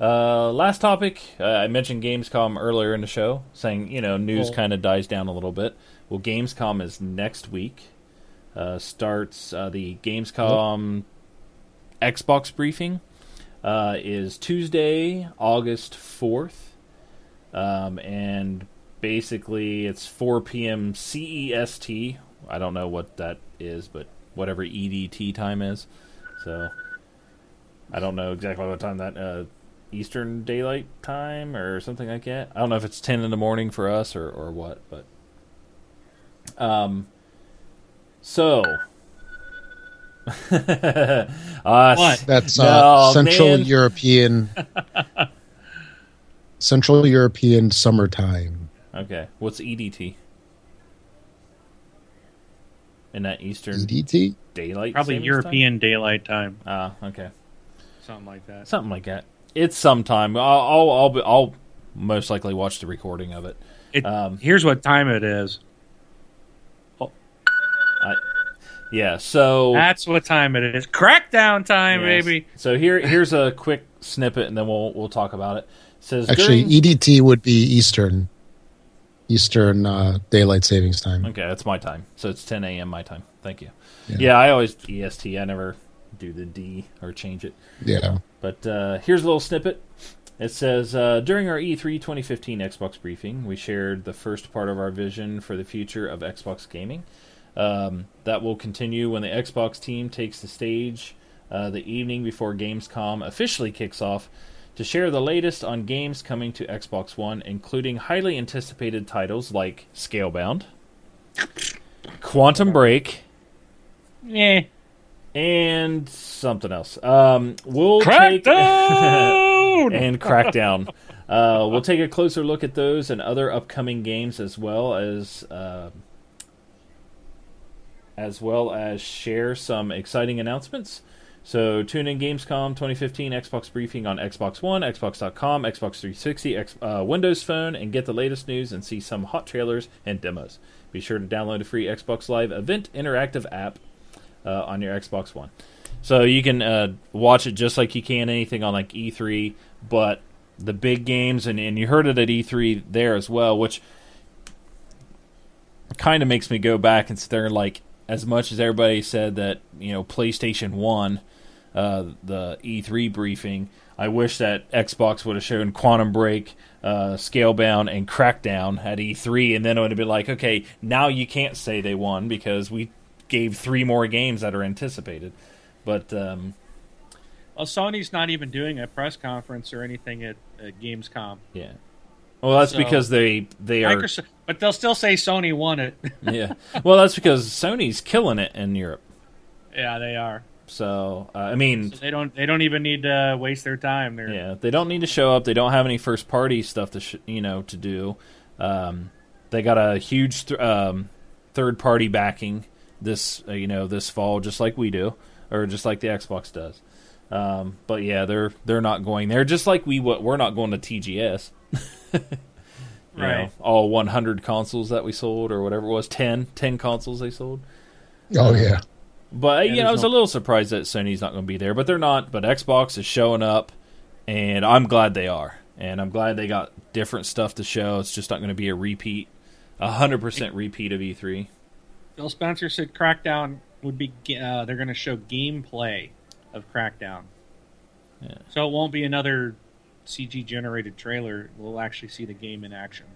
Speaker 1: Uh, last topic. Uh, I mentioned Gamescom earlier in the show, saying you know news
Speaker 3: Cool.
Speaker 1: kind of dies down a little bit. Well, Gamescom is next week. Uh, starts uh, the Gamescom Xbox briefing uh, is Tuesday, August fourth, um, and basically it's 4 p.m. CEST. I don't know what that is, but whatever EDT time is. So I don't know exactly what time that uh, Eastern Daylight Time or something like that. I don't know if it's 10 in the morning for us or or what, but um. So. uh,
Speaker 3: What?
Speaker 2: That's
Speaker 1: No,
Speaker 2: uh, Central
Speaker 1: man.
Speaker 2: European. Central European summertime.
Speaker 1: Okay, what's EDT? In that Eastern
Speaker 2: EDT?
Speaker 1: Daylight,
Speaker 3: probably
Speaker 1: Savings
Speaker 3: European Daylight Time,
Speaker 1: Time? Ah, okay,
Speaker 3: something like that.
Speaker 1: something like that. It's sometime. I'll I'll I'll, be, I'll most likely watch the recording of it.
Speaker 3: It,
Speaker 1: Um,
Speaker 3: here's what time it is.
Speaker 1: Yeah, so
Speaker 3: That's what time it is. Crackdown time,
Speaker 1: Yes.
Speaker 3: baby.
Speaker 1: So here here's a quick snippet, and then we'll we'll talk about it. it says
Speaker 2: Actually,
Speaker 1: during-
Speaker 2: EDT would be Eastern. Eastern uh, daylight savings time.
Speaker 1: Okay, that's my time. So it's 10 a.m. my time. Thank you.
Speaker 2: Yeah.
Speaker 1: Yeah, I always EST. I never do the D or change it.
Speaker 2: Yeah.
Speaker 1: But uh, here's a little snippet. It says uh, During our E3 2015 Xbox briefing, we shared the first part of our vision for the future of Xbox gaming. Um, that will continue when the Xbox team takes the stage uh, the evening before Gamescom officially kicks off to share the latest on games coming to Xbox One, including highly anticipated titles like Scalebound, Quantum Break,
Speaker 3: Yeah.
Speaker 1: and something else. Um, we'll take
Speaker 3: Crackdown!
Speaker 1: and Crackdown. Uh, we'll take a closer look at those and other upcoming games as well as uh, as well as share some exciting announcements. So tune in Gamescom 2015 Xbox briefing on Xbox One, Xbox.com, Xbox 360, X, uh, Windows Phone, and get the latest news and see some hot trailers and demos. Be sure to download a free Xbox Live Event interactive app uh, on your Xbox One. So you can uh, watch it just like you can anything on like E3, but the big games, and, and you heard it at E3 there as well, which kind of makes me go back and and like, as much as everybody said that, you know, PlayStation 1, uh, the E3 briefing, I wish that Xbox would have shown Quantum Break, uh, Scalebound, and Crackdown at E3, and then it would have been like, okay, now you can't say they won because we gave three more games that are anticipated. But um,
Speaker 3: Well, Sony's not even doing a press conference or anything at, at Gamescom.
Speaker 1: yeah, well, that's
Speaker 3: So-
Speaker 1: because they they are
Speaker 3: Microsoft, but they'll still say Sony won it.
Speaker 1: yeah. Well, that's because Sony's killing it in Europe.
Speaker 3: yeah, they are.
Speaker 1: So uh, I mean,
Speaker 3: So they don't. They don't even need to waste their time. They're,
Speaker 1: yeah, they don't need to show up. They don't have any first party stuff to sh- you know to do. Um, they got a huge th- um, third party backing this uh, you know this fall, just like we do, or just like the Xbox does. Um, but yeah, they're they're not going there. Just like we we're not going to TGS. You know,
Speaker 3: Right.
Speaker 1: all 100 consoles that we sold, or whatever it was, 10, 10 consoles they sold.
Speaker 2: Oh yeah.
Speaker 1: But
Speaker 3: Yeah,
Speaker 1: you know, I was
Speaker 3: no-
Speaker 1: a little surprised that Sony's not going to be there, but they're not. But Xbox is showing up, and I'm glad they are, and I'm glad they got different stuff to show. It's just not going to be a repeat, a hundred percent repeat of E E3.
Speaker 3: Phil Spencer said Crackdown would be. Uh, they're going to show gameplay of Crackdown.
Speaker 1: Yeah.
Speaker 3: So it won't be another CG generated trailer. We'll actually see the game in action.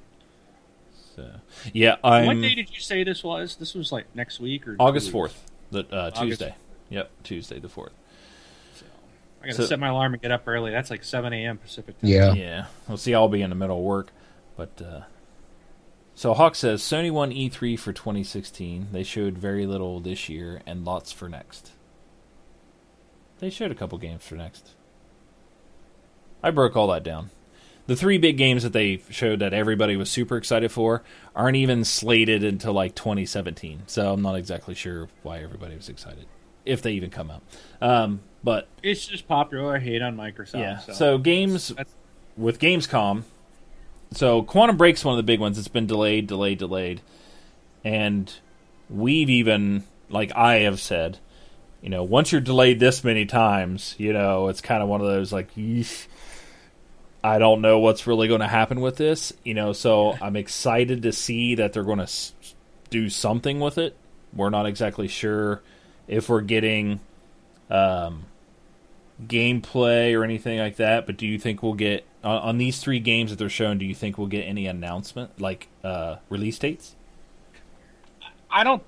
Speaker 1: So yeah, I'm
Speaker 3: what day did you say this was? This was like next week or
Speaker 1: August fourth, the uh,
Speaker 3: August-
Speaker 1: Tuesday. Yep, Tuesday the fourth.
Speaker 3: So, I got to
Speaker 1: So-
Speaker 3: set my alarm and get up early. That's like 7 a.m. Pacific time.
Speaker 2: Yeah.
Speaker 1: Yeah, we'll see. I'll be in the middle of work, but uh, so Hawk says Sony won E3 for 2016. They showed very little this year and lots for next. They showed a couple games for next. I broke all that down. The three big games that they showed that everybody was super excited for aren't even slated until like 2017. So I'm not exactly sure why everybody was excited, if they even come out. Um, but
Speaker 3: It's just popular I hate on Microsoft.
Speaker 1: yeah,
Speaker 3: So,
Speaker 1: so games
Speaker 3: that's-
Speaker 1: with Gamescom. So Quantum Break's one of the big ones. It's been delayed, delayed, delayed, and we've even like I have said, you know, once you're delayed this many times, you know, it's kind of one of those like, yeesh, I don't know what's really going to happen with this, you know. So I'm excited to see that they're going to do something with it. We're not exactly sure if we're getting. Um, gameplay or anything like that, but do you think we'll get on, on these three games that they're showing? Do you think we'll get any announcement like uh, release dates?
Speaker 3: I don't.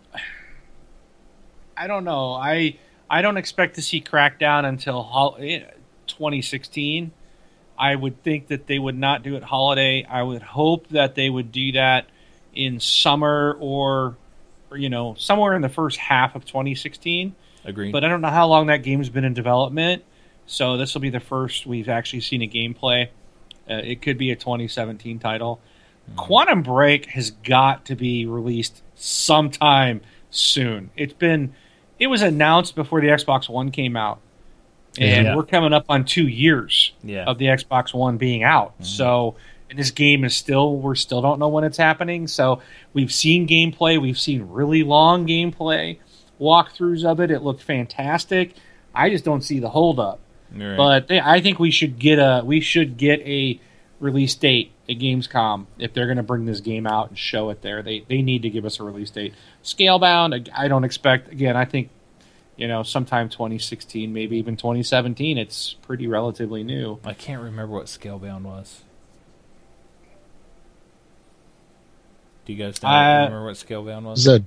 Speaker 3: I don't know. I I don't expect to see Crackdown until eh, 2016. I would think that they would not do it holiday. I would hope that they would do that in summer or, or you know somewhere in the first half of 2016.
Speaker 1: Agreed.
Speaker 3: But I don't know how long that game's been in development. So this will be the first we've actually seen a gameplay. Uh, it could be a 2017 title. Quantum Break has got to be released sometime soon. It's been it was announced before the Xbox One came out. And
Speaker 1: Yeah.
Speaker 3: we're coming up on 2 years
Speaker 1: yeah,
Speaker 3: of the Xbox One being out. Mm-hmm. So, and this game is still we still don't know when it's happening. So we've seen gameplay, we've seen really long gameplay walkthroughs of it. It looked fantastic. I just don't see the holdup.
Speaker 1: Right.
Speaker 3: But they, I think we should get a we should get a release date at Gamescom if they're going to bring this game out and show it there. They they need to give us a release date. Scalebound, I don't expect. Again, I think you know sometime 2016, maybe even 2017. It's pretty relatively new.
Speaker 1: I can't remember what Scalebound was. Do you guys know,
Speaker 3: Uh,
Speaker 1: remember what Scalebound was?
Speaker 2: Is that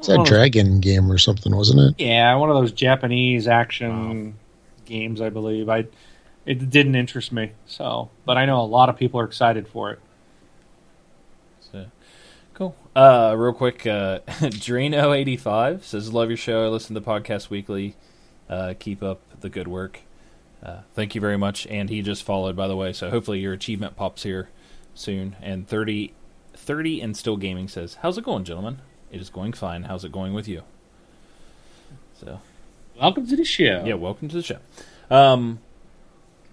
Speaker 2: is that dragon game or something, wasn't it?
Speaker 3: Yeah, one of those Japanese action games, I believe. I it didn't interest me, so but I know a lot of people are excited for it.
Speaker 1: Uh, real quick, uh, Drano85 says, Love your show. I listen to the podcast weekly. Uh, keep up the good work. Uh, thank you very much. And he just followed, by the way, so hopefully your achievement pops here soon. And 30, 30 and Still Gaming says, How's it going, gentlemen? It is going fine. How's it going with you? So,
Speaker 3: Welcome to the show.
Speaker 1: yeah, welcome to the show. Um,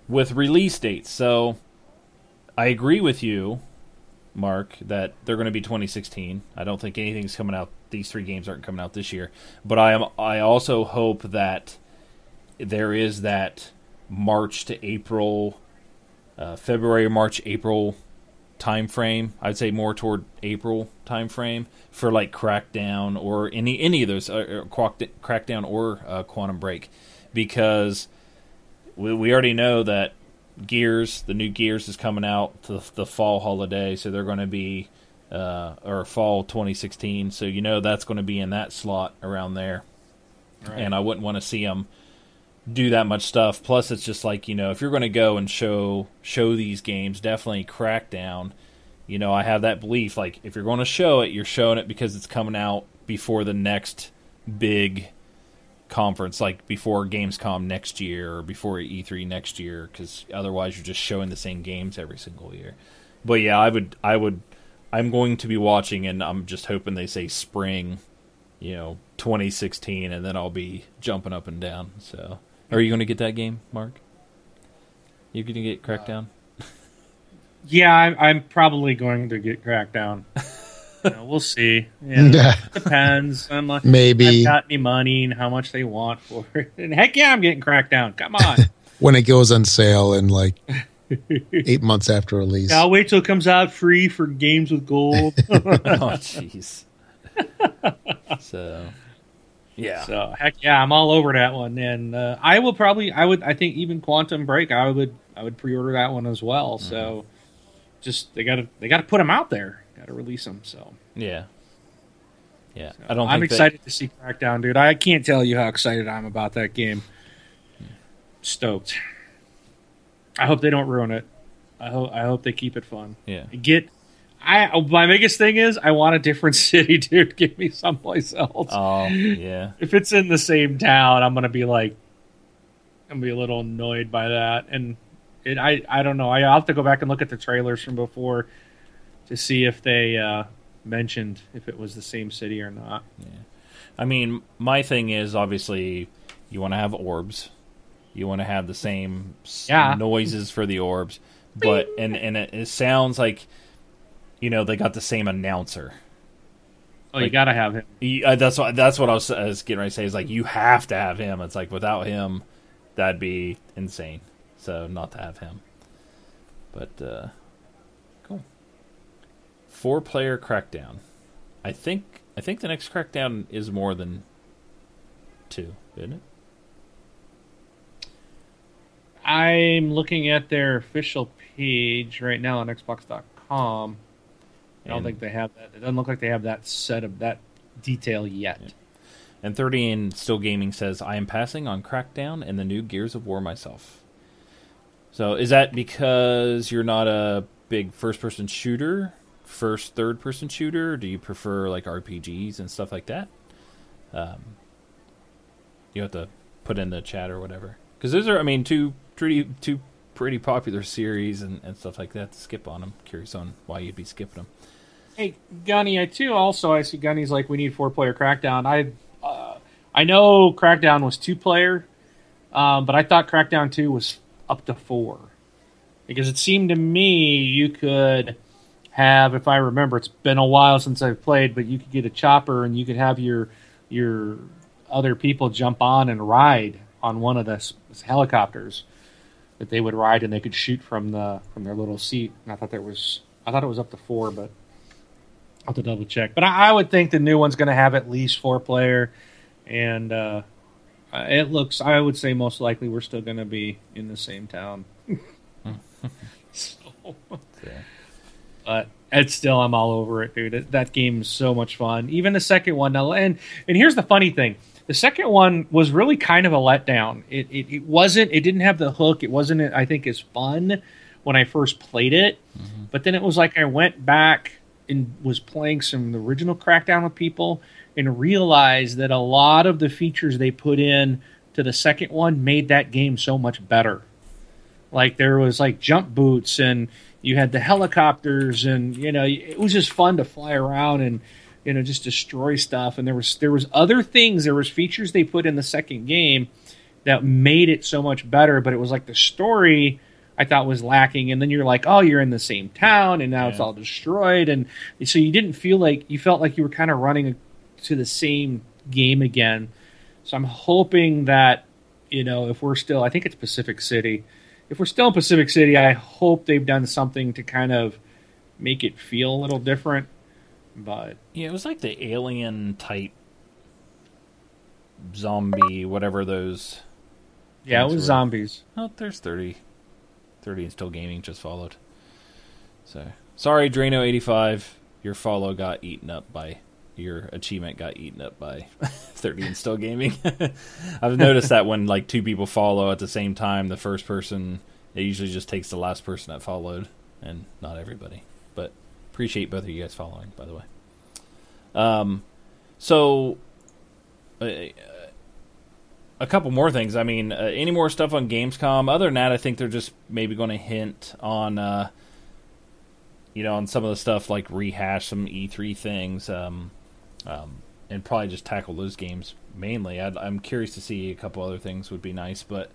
Speaker 1: with release dates, so I agree with you, Mark, that they're going to be 2016. I don't think anything's coming out. These three games aren't coming out this year, but I am. I also hope that there is that March to April, uh, February, March, April time frame. I'd say more toward April time frame for like Crackdown or any any of those uh, uh, Crackdown or uh, Quantum Break, because we we already know that Gears, the new Gears, is coming out to the, the fall holiday, so they're going to be uh, or fall 2016. So you know that's going to be in that slot around there,
Speaker 3: Right.
Speaker 1: and I wouldn't want to see them do that much stuff. Plus, it's just like you know, if you're going to go and show show these games, definitely Crackdown. You know, I have that belief. Like, if you're going to show it, you're showing it because it's coming out before the next big conference, like before Gamescom next year or before E3 next year. Because otherwise, you're just showing the same games every single year. But yeah, I would, I would, I'm going to be watching, and I'm just hoping they say spring, you know, 2016, and then I'll be jumping up and down. So, are you going to get that game, Mark? You going to get Crackdown?
Speaker 3: Uh, yeah, I'm, I'm probably going to get Crackdown. you know, we'll see. Yeah, depends. I'm like,
Speaker 2: Maybe
Speaker 3: I've got any money and how much they want for it. And heck yeah, I'm getting Crackdown. Come on.
Speaker 2: when it goes on sale in like eight months after release.
Speaker 3: I'll wait till it comes out free for games with gold.
Speaker 1: oh, jeez. so, yeah.
Speaker 3: So heck yeah, I'm all over that one, and uh, I will probably, I would, I think even Quantum Break, I would, I would pre-order that one as well. So just they got to, they got to put them out there, got to release them. So
Speaker 1: Yeah. Yeah. I don't
Speaker 3: I'm excited to see Crackdown, dude. I can't tell you how excited I'm about that game. Stoked. I hope they don't ruin it. I hope, I hope they keep it fun.
Speaker 1: yeah.
Speaker 3: Get. I my biggest thing is I want a different city, dude. Give me someplace else.
Speaker 1: Oh, yeah.
Speaker 3: if it's in the same town, I'm gonna be like, I'm gonna be a little annoyed by that. And it, I, I don't know. I, I'll have to go back and look at the trailers from before to see if they uh, mentioned if it was the same city or not. Yeah.
Speaker 1: I mean, my thing is obviously you want to have orbs. You want to have the same s-
Speaker 3: Yeah.
Speaker 1: noises for the orbs, but and and it, it sounds like you know they got the same announcer.
Speaker 3: Oh, you gotta have him.
Speaker 1: He- uh, that's what that's what I was, I was getting ready to say. Is like you have to have him. It's like without him, that'd be insane. So not to have him. But uh, cool. Four player crackdown. I think I think the next crackdown is more than two, isn't it?
Speaker 3: I'm looking at their official page right now on Xbox.com. I don't
Speaker 1: And-
Speaker 3: think they have that. It doesn't look like they have that set of that detail yet.
Speaker 1: And 30 and Still Gaming says, I am passing on Crackdown and the new Gears of War myself. So is that because you're not a big first person shooter, first third person shooter? Do you prefer like RPGs and stuff like that? Um, you have to put in the chat or whatever. Because those are, I mean, two pretty, two pretty popular series and, and stuff like that to skip on them. Curious on why you'd be skipping them.
Speaker 3: Hey, Gunny, I too also I see Gunny's like we need four player Crackdown. I uh, I know Crackdown was two player, um, but I thought Crackdown two was up to four because it seemed to me you could have, if I remember, it's been a while since I've played, but you could get a chopper and you could have your your other people jump on and ride on one of the s- helicopters. that they would ride and they could shoot from the from their little seat. And I thought there was I thought it was up to four, but I'll have to double check. But I, I would think the new one's going to have at least four player, and uh, it looks. I would say most likely we're still going to be in the same town. so, but it's still I'm all over it, dude. That, game's so much fun. Even the second one now, and and here's the funny thing: the second one was really kind of a letdown. It it, it wasn't. It didn't have the hook. It wasn't. I think as fun when I first played it, mm-hmm. but then it was like I went back and was playing some the original Crackdown with people and realized that a lot of the features they put in to the second one made that game so much better. Like there was like jump boots and you had the helicopters and you know it was just fun to fly around and you know just destroy stuff and there was there was other things there was features they put in the second game that made it so much better but it was like the story I thought was lacking. And then you're like, oh, you're in the same town, and now yeah. it's all destroyed, and so you didn't feel like you felt like you were kind of running to the same game again. So I'm hoping that you know if we're still, I think it's Pacific City. If we're still in Pacific City, I hope they've done something to kind of make it feel a little different. But
Speaker 1: yeah, it was like the alien type zombie, whatever those.
Speaker 3: Yeah, it was were. zombies.
Speaker 1: Oh, there's thirty. 30 and still gaming just followed. So sorry, Drano85, your follow got eaten up by your achievement got eaten up by 30 and still gaming. I've noticed that when like two people follow at the same time, the first person it usually just takes the last person that followed, and not everybody. But appreciate both of you guys following, by the way. Um, so. Uh, a couple more things. I mean, uh, any more stuff on Gamescom? Other than that, I think they're just maybe going to hint on, uh, you know, on some of the stuff like rehash some E3 things, um, um, and probably just tackle those games mainly. i am curious to see a couple other things would be nice, but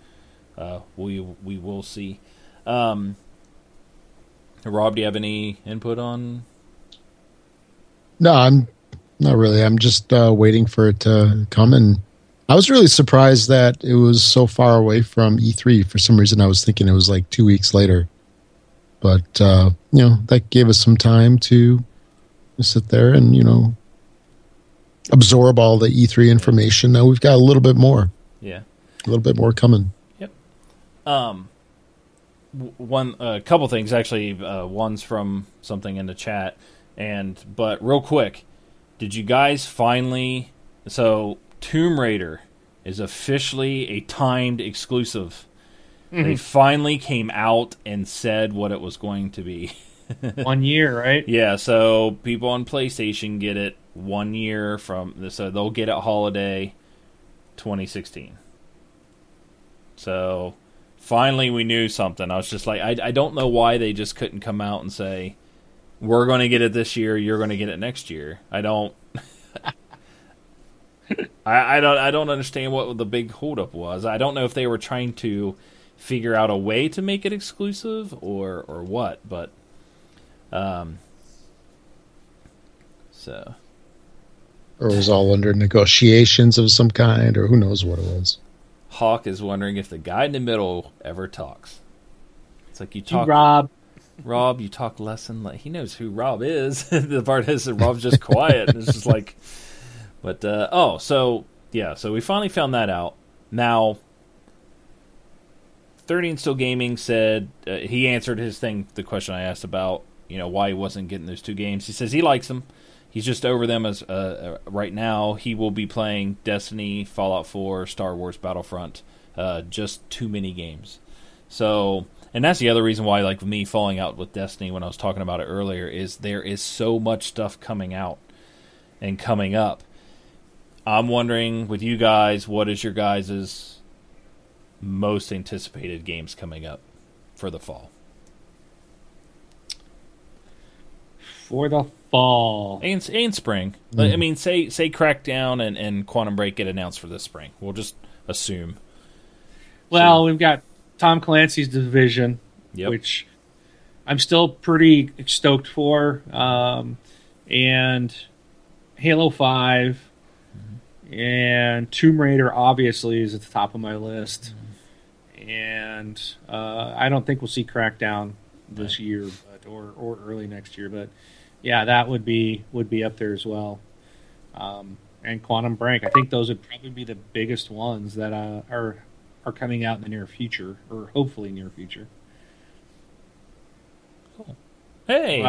Speaker 1: uh, we we will see. Um, Rob, do you have any input on?
Speaker 2: No, I'm not really. I'm just uh, waiting for it to come and I was really surprised that it was so far away from E3. For some reason, I was thinking it was like two weeks later. But, uh, you know, that gave us some time to sit there and, you know, absorb all the E3 information. Now we've got a little bit more.
Speaker 1: Yeah.
Speaker 2: A little bit more coming.
Speaker 1: Yep. Um, one, a uh, couple things actually. Uh, one's from something in the chat, and but real quick, did you guys finally? So Tomb Raider is officially a timed exclusive. Mm-hmm. They finally came out and said what it was going to be.
Speaker 3: one year, right?
Speaker 1: Yeah, so people on PlayStation get it one year from so they'll get it holiday 2016. So finally we knew something. I was just like I I don't know why they just couldn't come out and say we're going to get it this year, you're going to get it next year. I don't I, I don't I don't understand what the big holdup was. I don't know if they were trying to figure out a way to make it exclusive or or what, but um so
Speaker 2: or it was all under negotiations of some kind or who knows what it was.
Speaker 1: Hawk is wondering if the guy in the middle ever talks. It's like you talk
Speaker 3: Rob
Speaker 1: Rob, you talk less and less. He knows who Rob is. the part is that Rob's just quiet. and it's just like but uh, oh, so yeah, so we finally found that out. Now, Thirty and Still Gaming said uh, he answered his thing, the question I asked about you know why he wasn't getting those two games. He says he likes them. He's just over them as uh, uh right now. He will be playing Destiny, Fallout 4, Star Wars Battlefront. Uh, just too many games. So, and that's the other reason why, like me falling out with Destiny when I was talking about it earlier, is there is so much stuff coming out and coming up I'm wondering with you guys, what is your guys' most anticipated games coming up for the fall?
Speaker 3: For the fall
Speaker 1: and, and spring. Mm. I mean, say say Crackdown and, and Quantum Break get announced for this spring. We'll just assume.
Speaker 3: Well, so, we've got Tom Clancy's Division, yep. which I'm still pretty stoked for, um, and Halo Five and Tomb Raider obviously is at the top of my list. and uh, I don't think we'll see Crackdown this year, but or or early next year. But yeah, that would be would be up there as well. Um, and Quantum Break, I think those would probably be the biggest ones that uh, are are coming out in the near future, or hopefully near future.
Speaker 1: Cool. Hey,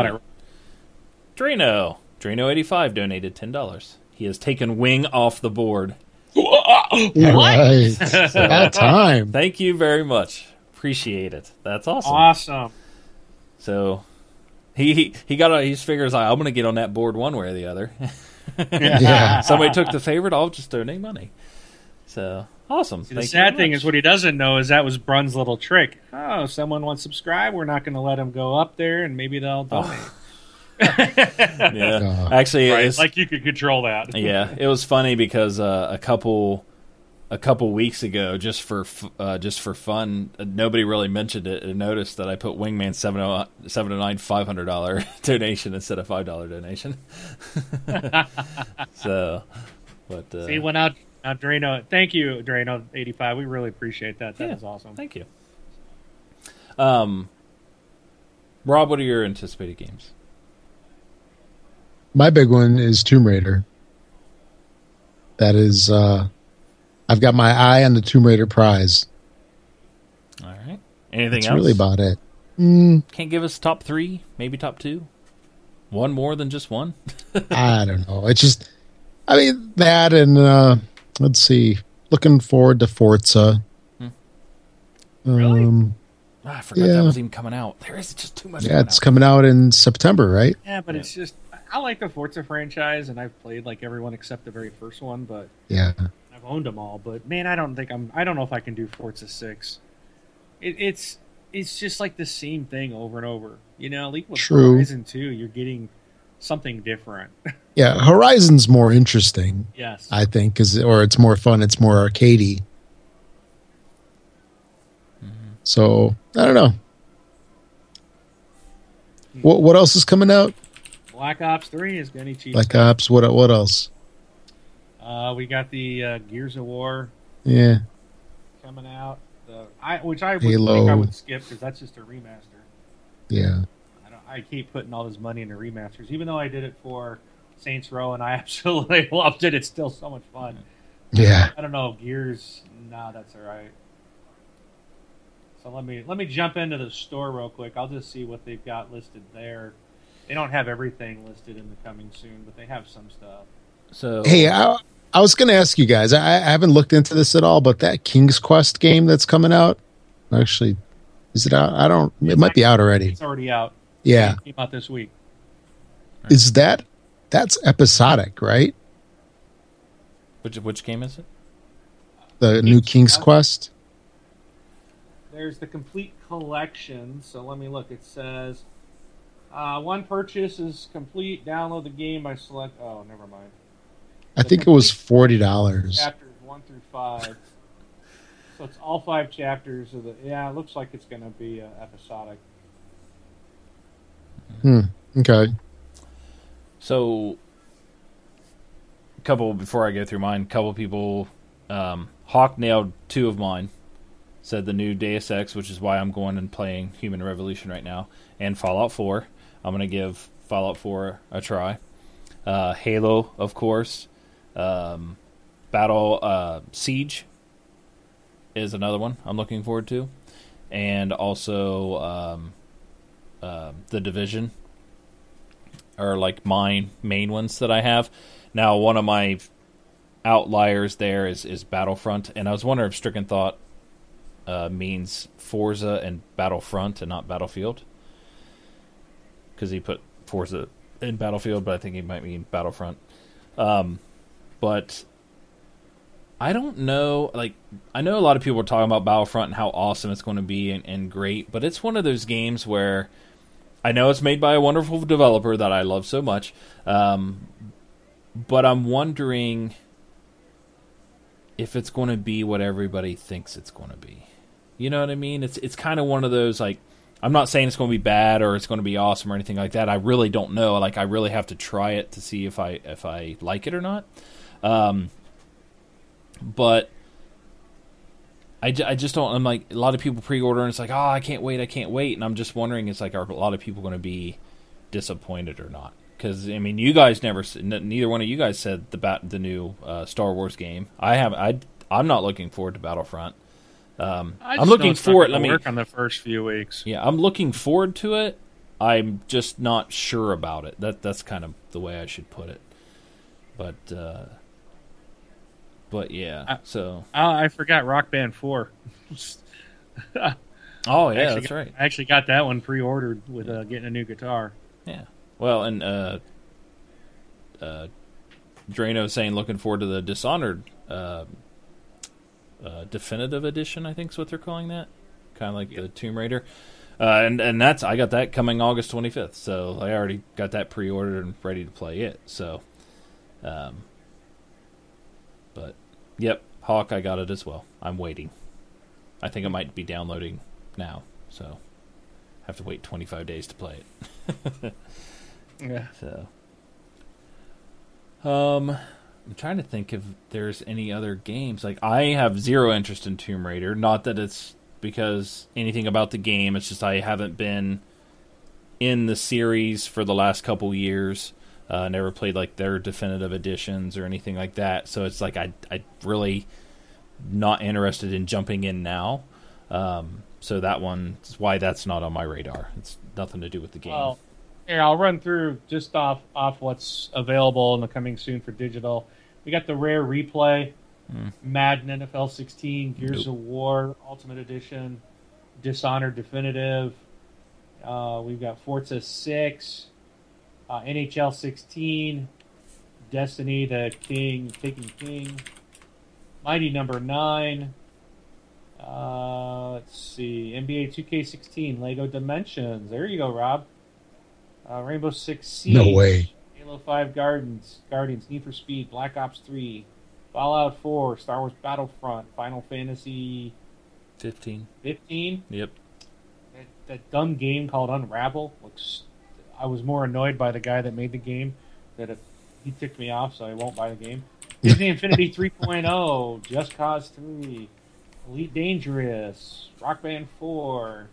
Speaker 1: Drano, Drano eighty five donated ten dollars. He has taken Wing off the board.
Speaker 2: Right. About time.
Speaker 1: Thank you very much. Appreciate it. That's awesome.
Speaker 3: Awesome.
Speaker 1: So he he, he got a, he figures I'm going to get on that board one way or the other.
Speaker 2: Yeah.
Speaker 1: Somebody took the favorite. I'll just donate money. So awesome.
Speaker 3: See, the
Speaker 1: Thank
Speaker 3: sad thing
Speaker 1: much.
Speaker 3: is what he doesn't know is that was Brun's little trick. Oh, someone wants to subscribe. We're not going to let them go up there, and maybe they'll donate.
Speaker 1: yeah.
Speaker 2: Uh,
Speaker 1: Actually,
Speaker 3: right?
Speaker 1: it's,
Speaker 3: Like you could control that.
Speaker 1: yeah, it was funny because uh, a couple a couple weeks ago, just for uh, just for fun, uh, nobody really mentioned it and noticed that I put Wingman 709 500 dollar donation instead of five dollar donation. so, but uh,
Speaker 3: See, went out. Now, Drano, thank you, Drano eighty five. We really appreciate that. That
Speaker 1: Yeah.
Speaker 3: is awesome.
Speaker 1: thank you. Um, Rob, what are your anticipated games?
Speaker 2: My big one is Tomb Raider. That is, uh, I've got my eye on the Tomb Raider prize.
Speaker 1: All right. Anything
Speaker 2: That's
Speaker 1: else?
Speaker 2: really about it. Mm,
Speaker 1: Can't give us top three, maybe top two. One more than just one.
Speaker 2: I don't know. It's just, I mean, that and uh, let's see. Looking forward to Forza.
Speaker 1: Hmm.
Speaker 3: Really?
Speaker 2: Um,
Speaker 1: Ah, I forgot
Speaker 2: Yeah.
Speaker 1: that was even coming out. There is just too much.
Speaker 2: yeah,
Speaker 1: coming
Speaker 2: it's
Speaker 1: out.
Speaker 2: coming out in September, right?
Speaker 3: Yeah, but
Speaker 1: Yeah.
Speaker 3: it's just I like the Forza franchise, and I've played like everyone except the very first one, but
Speaker 2: Yeah.
Speaker 3: I've owned them all. But man, I don't think I'm. I don't know if I can do Forza Six. It, it's it's just like the same thing over and over. You know, like with
Speaker 2: True.
Speaker 3: Horizon Two, you're getting something different.
Speaker 2: Yeah, Horizon's more interesting,
Speaker 3: yes.
Speaker 2: I think, cause, or it's more fun. It's more arcadey. Mm-hmm. So I don't know. Hmm. What what else is coming out?
Speaker 3: Black Ops Three is going to cheap.
Speaker 2: Black Ops. What what else?
Speaker 3: Uh, we got the uh, Gears of War
Speaker 2: Yeah,
Speaker 3: coming out, the, I, which I would
Speaker 2: Halo.
Speaker 3: think I would skip because that's just a remaster.
Speaker 2: yeah.
Speaker 3: I, don't, I keep putting all this money into remasters, even though I did it for Saints Row and I absolutely loved it. It's still so much fun.
Speaker 2: Yeah.
Speaker 3: I don't know Gears. Nah, that's all right. So let me let me jump into the store real quick. I'll just see what they've got listed there. They don't have everything listed in the coming soon, but they have some stuff.
Speaker 1: So
Speaker 2: Hey, I, I was going to ask you guys. I, I haven't looked into this at all, but that King's Quest game that's coming out, actually, is it out? I don't. It might be out already.
Speaker 3: It's already out.
Speaker 2: Yeah.
Speaker 3: It came out this week.
Speaker 2: Is that that's episodic, right?
Speaker 1: which which game is it?
Speaker 2: The new King's Quest.
Speaker 3: There's the complete collection. So let me look. It says uh, one purchase is complete. Download the game by select. Oh, never mind.
Speaker 2: I think it was forty dollars.
Speaker 3: Chapters one through five. So it's all five chapters of the. Yeah, it looks like it's going to be uh, episodic. Hmm.
Speaker 2: Okay.
Speaker 1: So, a couple before I go through mine, a couple people, um, Hawk nailed two of mine. Said the new Deus Ex, which is why I'm going and playing Human Revolution right now, and Fallout 4. I'm gonna give Fallout 4 a try. Uh, Halo, of course. Um, Battle uh, Siege is another one I'm looking forward to, and also um, uh, the Division are like my main ones that I have. Now, one of my outliers there is, is Battlefront, and I was wondering if Stricken Thought uh, means Forza and Battlefront and not Battlefield. Because he put Forza in Battlefield, but I think he might mean Battlefront. Um, but I don't know. Like, I know a lot of people are talking about Battlefront and how awesome it's going to be and, and great, but it's one of those games where I know it's made by a wonderful developer that I love so much, um, but I'm wondering if it's going to be what everybody thinks it's going to be. You know what I mean? It's it's kind of one of those like I'm not saying it's going to be bad or it's going to be awesome or anything like that. I really don't know. Like I really have to try it to see if I if I like it or not. Um, but I, I just don't. I'm like a lot of people pre-order and it's like, oh, I can't wait, I can't wait, and I'm just wondering, it's like, are a lot of people going to be disappointed or not? Because I mean, you guys never, neither one of you guys said the bat, the new uh, Star Wars game. I have, I, I'm not looking forward to Battlefront. Um, I'm looking forward. Let me
Speaker 3: work on the first few weeks.
Speaker 1: Yeah, I'm looking forward to it. I'm just not sure about it. That that's kind of the way I should put it. But uh, but yeah,
Speaker 3: I,
Speaker 1: so
Speaker 3: I forgot Rock Band Four.
Speaker 1: oh yeah, that's
Speaker 3: got,
Speaker 1: right.
Speaker 3: I actually got that one pre-ordered with uh, getting a new guitar.
Speaker 1: Yeah. Well, and uh, uh, Drano saying looking forward to the Dishonored uh, uh, definitive edition. I think is what they're calling that. Kind of like yep. the Tomb Raider. Uh, and and that's I got that coming August 25th, so I already got that pre-ordered and ready to play it. So, um, but Yep, Hawk, I got it as well. I'm waiting. I think I might be downloading now, so have to wait 25 days to play
Speaker 3: it. yeah.
Speaker 1: So, um, I'm trying to think if there's any other games. Like I have zero interest in Tomb Raider. Not that it's because anything about the game. It's just I haven't been in the series for the last couple years. Uh, never played like their definitive editions or anything like that. So it's like I I really not interested in jumping in now. Um, so that one is why that's not on my radar. It's nothing to do with the game.
Speaker 3: Well, here I'll run through just off off what's available in the coming soon for digital. We got the rare replay, mm. Madden NFL 16, Gears nope. of War Ultimate Edition, Dishonored Definitive. Uh, we've got Forza 6, uh, NHL 16, Destiny, the King, Taking King, Mighty Number Nine. Uh, let's see, NBA 2K16, Lego Dimensions. There you go, Rob. Uh, Rainbow Six Siege.
Speaker 2: No way.
Speaker 3: Halo 5 Gardens, Guardians, Need for Speed, Black Ops 3, Fallout 4, Star Wars Battlefront, Final Fantasy
Speaker 1: 15.
Speaker 3: 15?
Speaker 1: Yep.
Speaker 3: That, that dumb game called Unravel looks I was more annoyed by the guy that made the game that it, he ticked me off, so I won't buy the game. Disney Infinity 3.0, Just Cause 3, Elite Dangerous, Rock Band 4,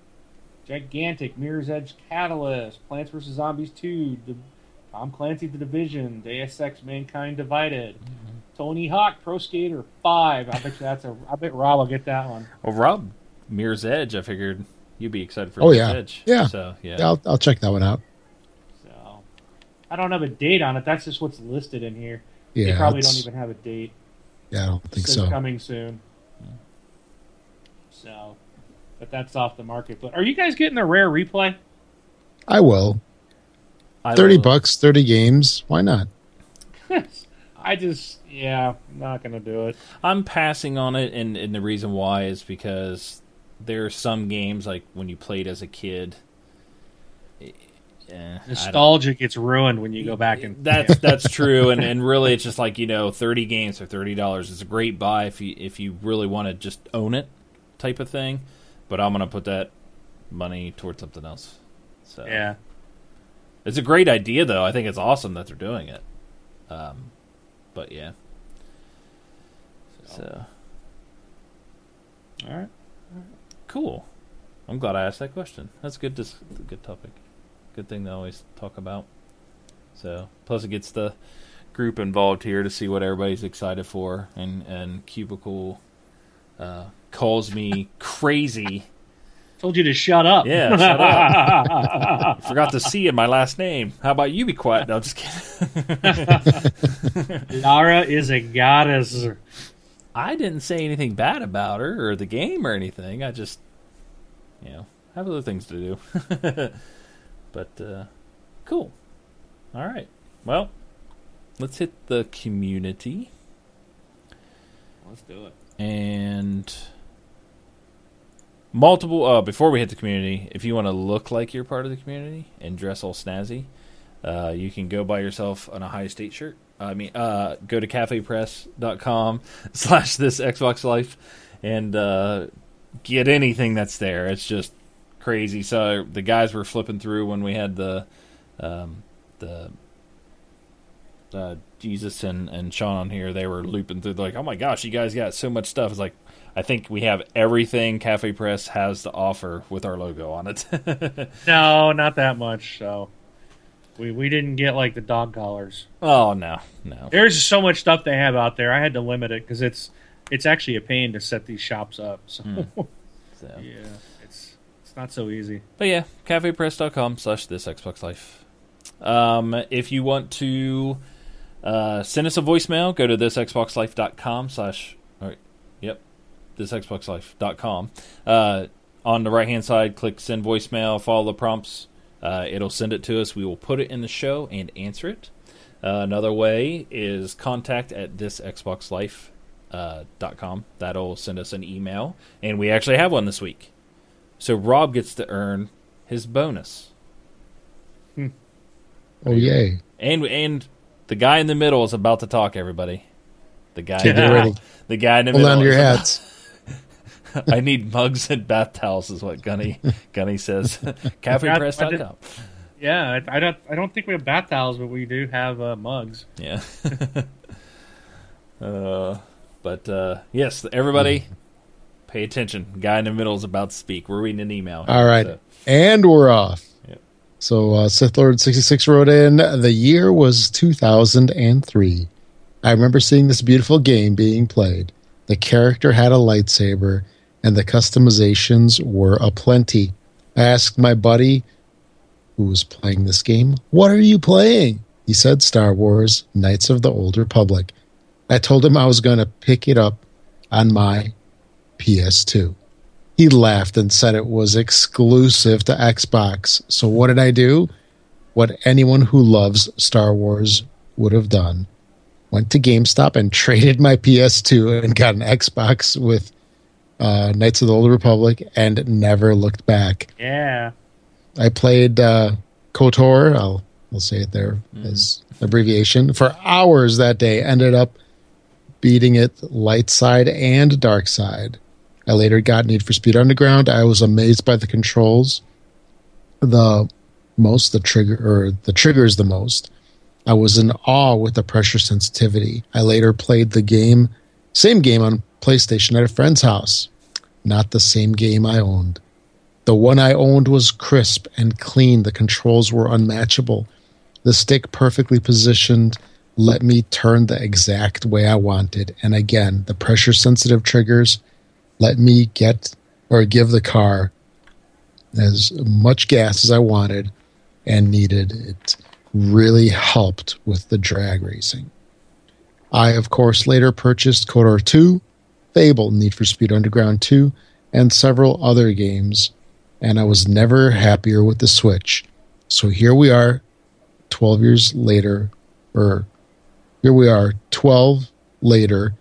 Speaker 3: Gigantic, Mirror's Edge Catalyst, Plants vs. Zombies 2, the, Tom Clancy The Division, Deus Ex Mankind Divided, mm-hmm. Tony Hawk Pro Skater 5. I bet you that's a. I bet Rob will get that one.
Speaker 1: Well, Rob, Mirror's Edge, I figured you'd be excited for
Speaker 2: oh,
Speaker 1: Mirror's
Speaker 2: yeah.
Speaker 1: Edge.
Speaker 2: Yeah.
Speaker 1: So, yeah.
Speaker 2: yeah I'll, I'll check that one out.
Speaker 3: I don't have a date on it. That's just what's listed in here.
Speaker 2: Yeah,
Speaker 3: they probably don't even have a date.
Speaker 2: Yeah, I don't think so.
Speaker 3: Coming soon. So, but that's off the market. But are you guys getting a rare replay?
Speaker 2: I will.
Speaker 1: I
Speaker 2: thirty
Speaker 1: will.
Speaker 2: bucks, thirty games. Why not?
Speaker 3: I just, yeah, I'm not gonna do it.
Speaker 1: I'm passing on it, and, and the reason why is because there are some games like when you played as a kid eh,
Speaker 3: nostalgia gets ruined when you go back and
Speaker 1: that's that's true and, and really it's just like you know 30 games for $30 is a great buy if you if you really want to just own it type of thing but i'm going to put that money towards something else so.
Speaker 3: Yeah.
Speaker 1: It's a great idea though. I think it's awesome that they're doing it. Um, but yeah. So.
Speaker 3: All right.
Speaker 1: Cool. I'm glad i asked that question. That's good dis- good topic good thing to always talk about. So plus it gets the group involved here to see what everybody's excited for, and and Cubicle uh, calls me crazy.
Speaker 3: Told you to shut up.
Speaker 1: Yeah, shut up. Forgot to see in my last name. How about you be quiet? No, just kidding.
Speaker 3: Lara is a goddess.
Speaker 1: I didn't say anything bad about her or the game or anything. I just, you know, have other things to do. But uh, cool. All right. Well, let's hit the community.
Speaker 3: Let's do it.
Speaker 1: And multiple. Uh, before we hit the community, if you want to look like you're part of the community and dress all snazzy, uh, you can go buy yourself an Ohio State shirt. I mean, uh, go to cafepress.com slash this Xbox Life and uh, get anything that's there. It's just crazy. So the guys were flipping through when we had the um, the uh, Jesus and and Sean on here, they were looping through like, oh my gosh, you guys got so much stuff. It's like I think we have everything CafePress has to offer with our logo on it.
Speaker 3: no, not that much. So we we didn't get like the dog collars.
Speaker 1: Oh no, no.
Speaker 3: There's so much stuff they have out there. I had to limit it because it's it's actually a pain to set these shops up. So, mm. so. yeah, not so easy.
Speaker 1: But yeah, cafepress.com slash this Xbox Life. Um, if you want to uh, send us a voicemail, go to this Xbox thisxboxlife.com slash, yep, this thisxboxlife.com. Uh, on the right hand side, click send voicemail, follow the prompts. Uh, it'll send it to us. We will put it in the show and answer it. Uh, another way is contact at thisxboxlife.com. Uh, .com. That'll send us an email. And we actually have one this week. So Rob gets to earn his bonus.
Speaker 2: Hmm. Oh, yay.
Speaker 1: And, and the guy in the middle is about to talk, everybody. The guy, yeah. the guy in the
Speaker 2: Hold
Speaker 1: middle.
Speaker 2: Hold on your hats.
Speaker 1: I need mugs and bath towels, is what Gunny Gunny says. CafePress.com.
Speaker 3: Yeah, I, I, don't. I don't think we have bath towels, but we do have uh, mugs.
Speaker 1: Yeah. uh, but uh, yes, everybody, pay attention. Guy in the middle is about to speak. We're reading an email.
Speaker 2: All right, so. and we're off. So uh, Sith Lord sixty six wrote in. The year was two thousand and three. I remember seeing this beautiful game being played. The character had a lightsaber, and the customizations were aplenty. I asked my buddy, who was playing this game, "What are you playing?" He said, "Star Wars: Knights of the Old Republic." I told him I was going to pick it up on my PS2. He laughed and said it was exclusive to Xbox. So what did I do? What anyone who loves Star Wars would have done. Went to GameStop and traded my PS2 and got an Xbox with uh, Knights of the Old Republic and never looked back.
Speaker 3: Yeah.
Speaker 2: I played uh, KOTOR, I'll, I'll say it there mm. as abbreviation, for hours that day. Ended up beating it light side and dark side. I later got Need for Speed Underground. I was amazed by the controls, the most, the trigger, or the triggers the most. I was in awe with the pressure sensitivity. I later played the game, same game on PlayStation at a friend's house. Not the same game I owned. The one I owned was crisp and clean. The controls were unmatchable. The stick perfectly positioned let me turn the exact way I wanted. And again, the pressure sensitive triggers let me get or give the car as much gas as I wanted and needed. It really helped with the drag racing. I, of course, later purchased KOTOR 2, Fable, Need for Speed Underground 2, and several other games, and I was never happier with the Switch. So here we are, 12 years later, or here we are, 12 later,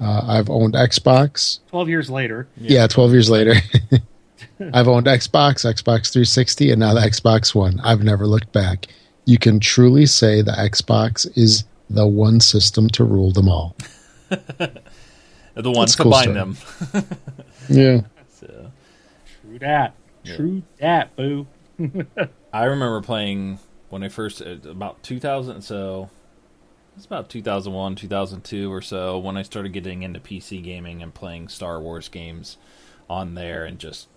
Speaker 2: uh, I've owned Xbox.
Speaker 3: 12 years later.
Speaker 2: Yeah, yeah 12 years later. I've owned Xbox, Xbox 360, and now the Xbox One. I've never looked back. You can truly say the Xbox is the one system to rule them all.
Speaker 1: the one to cool them.
Speaker 2: yeah.
Speaker 3: So. True that. True that, boo.
Speaker 1: I remember playing when I first, uh, about 2000, so it's about 2001, 2002 or so when I started getting into PC gaming and playing Star Wars games on there and just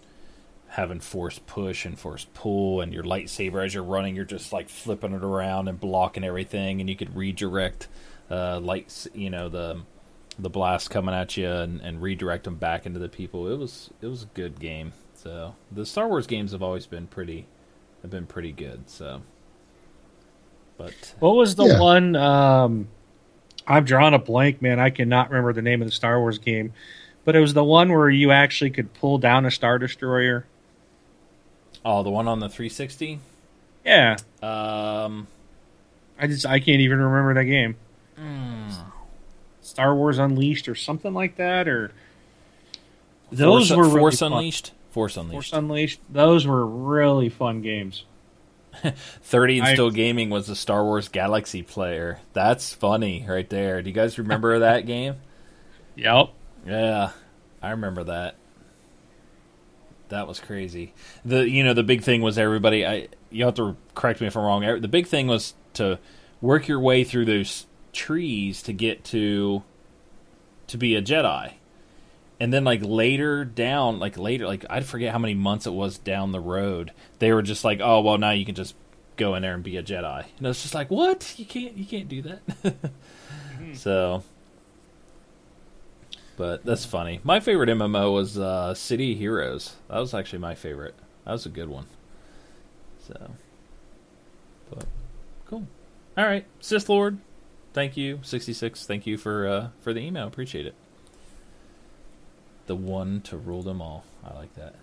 Speaker 1: having force push and force pull and your lightsaber as you're running you're just like flipping it around and blocking everything and you could redirect uh lights you know the the blast coming at you and, and redirect them back into the people. It was it was a good game. So the Star Wars games have always been pretty have been pretty good so but
Speaker 3: what was the yeah. one? Um, I've drawn a blank, man. I cannot remember the name of the Star Wars game, but it was the one where you actually could pull down a star destroyer.
Speaker 1: Oh, the one on the 360.
Speaker 3: Yeah.
Speaker 1: Um,
Speaker 3: I just I can't even remember that game. Mm. Star Wars Unleashed or something like that, or
Speaker 1: those Force, were really Force Unleashed. Force Unleashed.
Speaker 3: Force Unleashed. Those were really fun games.
Speaker 1: 30 and I, Still Gaming was a Star Wars Galaxy player. That's funny right there. Do you guys remember that game?
Speaker 3: Yep.
Speaker 1: Yeah, I remember that. That was crazy. The you know the big thing was everybody. I you have to correct me if I'm wrong. The big thing was to work your way through those trees to get to to be a Jedi. And then like later down, like later, like I forget how many months it was down the road, they were just like, "Oh, well, now you can just go in there and be a Jedi." And it's just like, "What? You can't, you can't do that." mm-hmm. So, but that's funny. My favorite MMO was uh, City Heroes. That was actually my favorite. That was a good one. So, but cool. All right, Sith Lord. Thank you, sixty six. Thank you for uh, for the email. Appreciate it. The one to rule them all. I like that.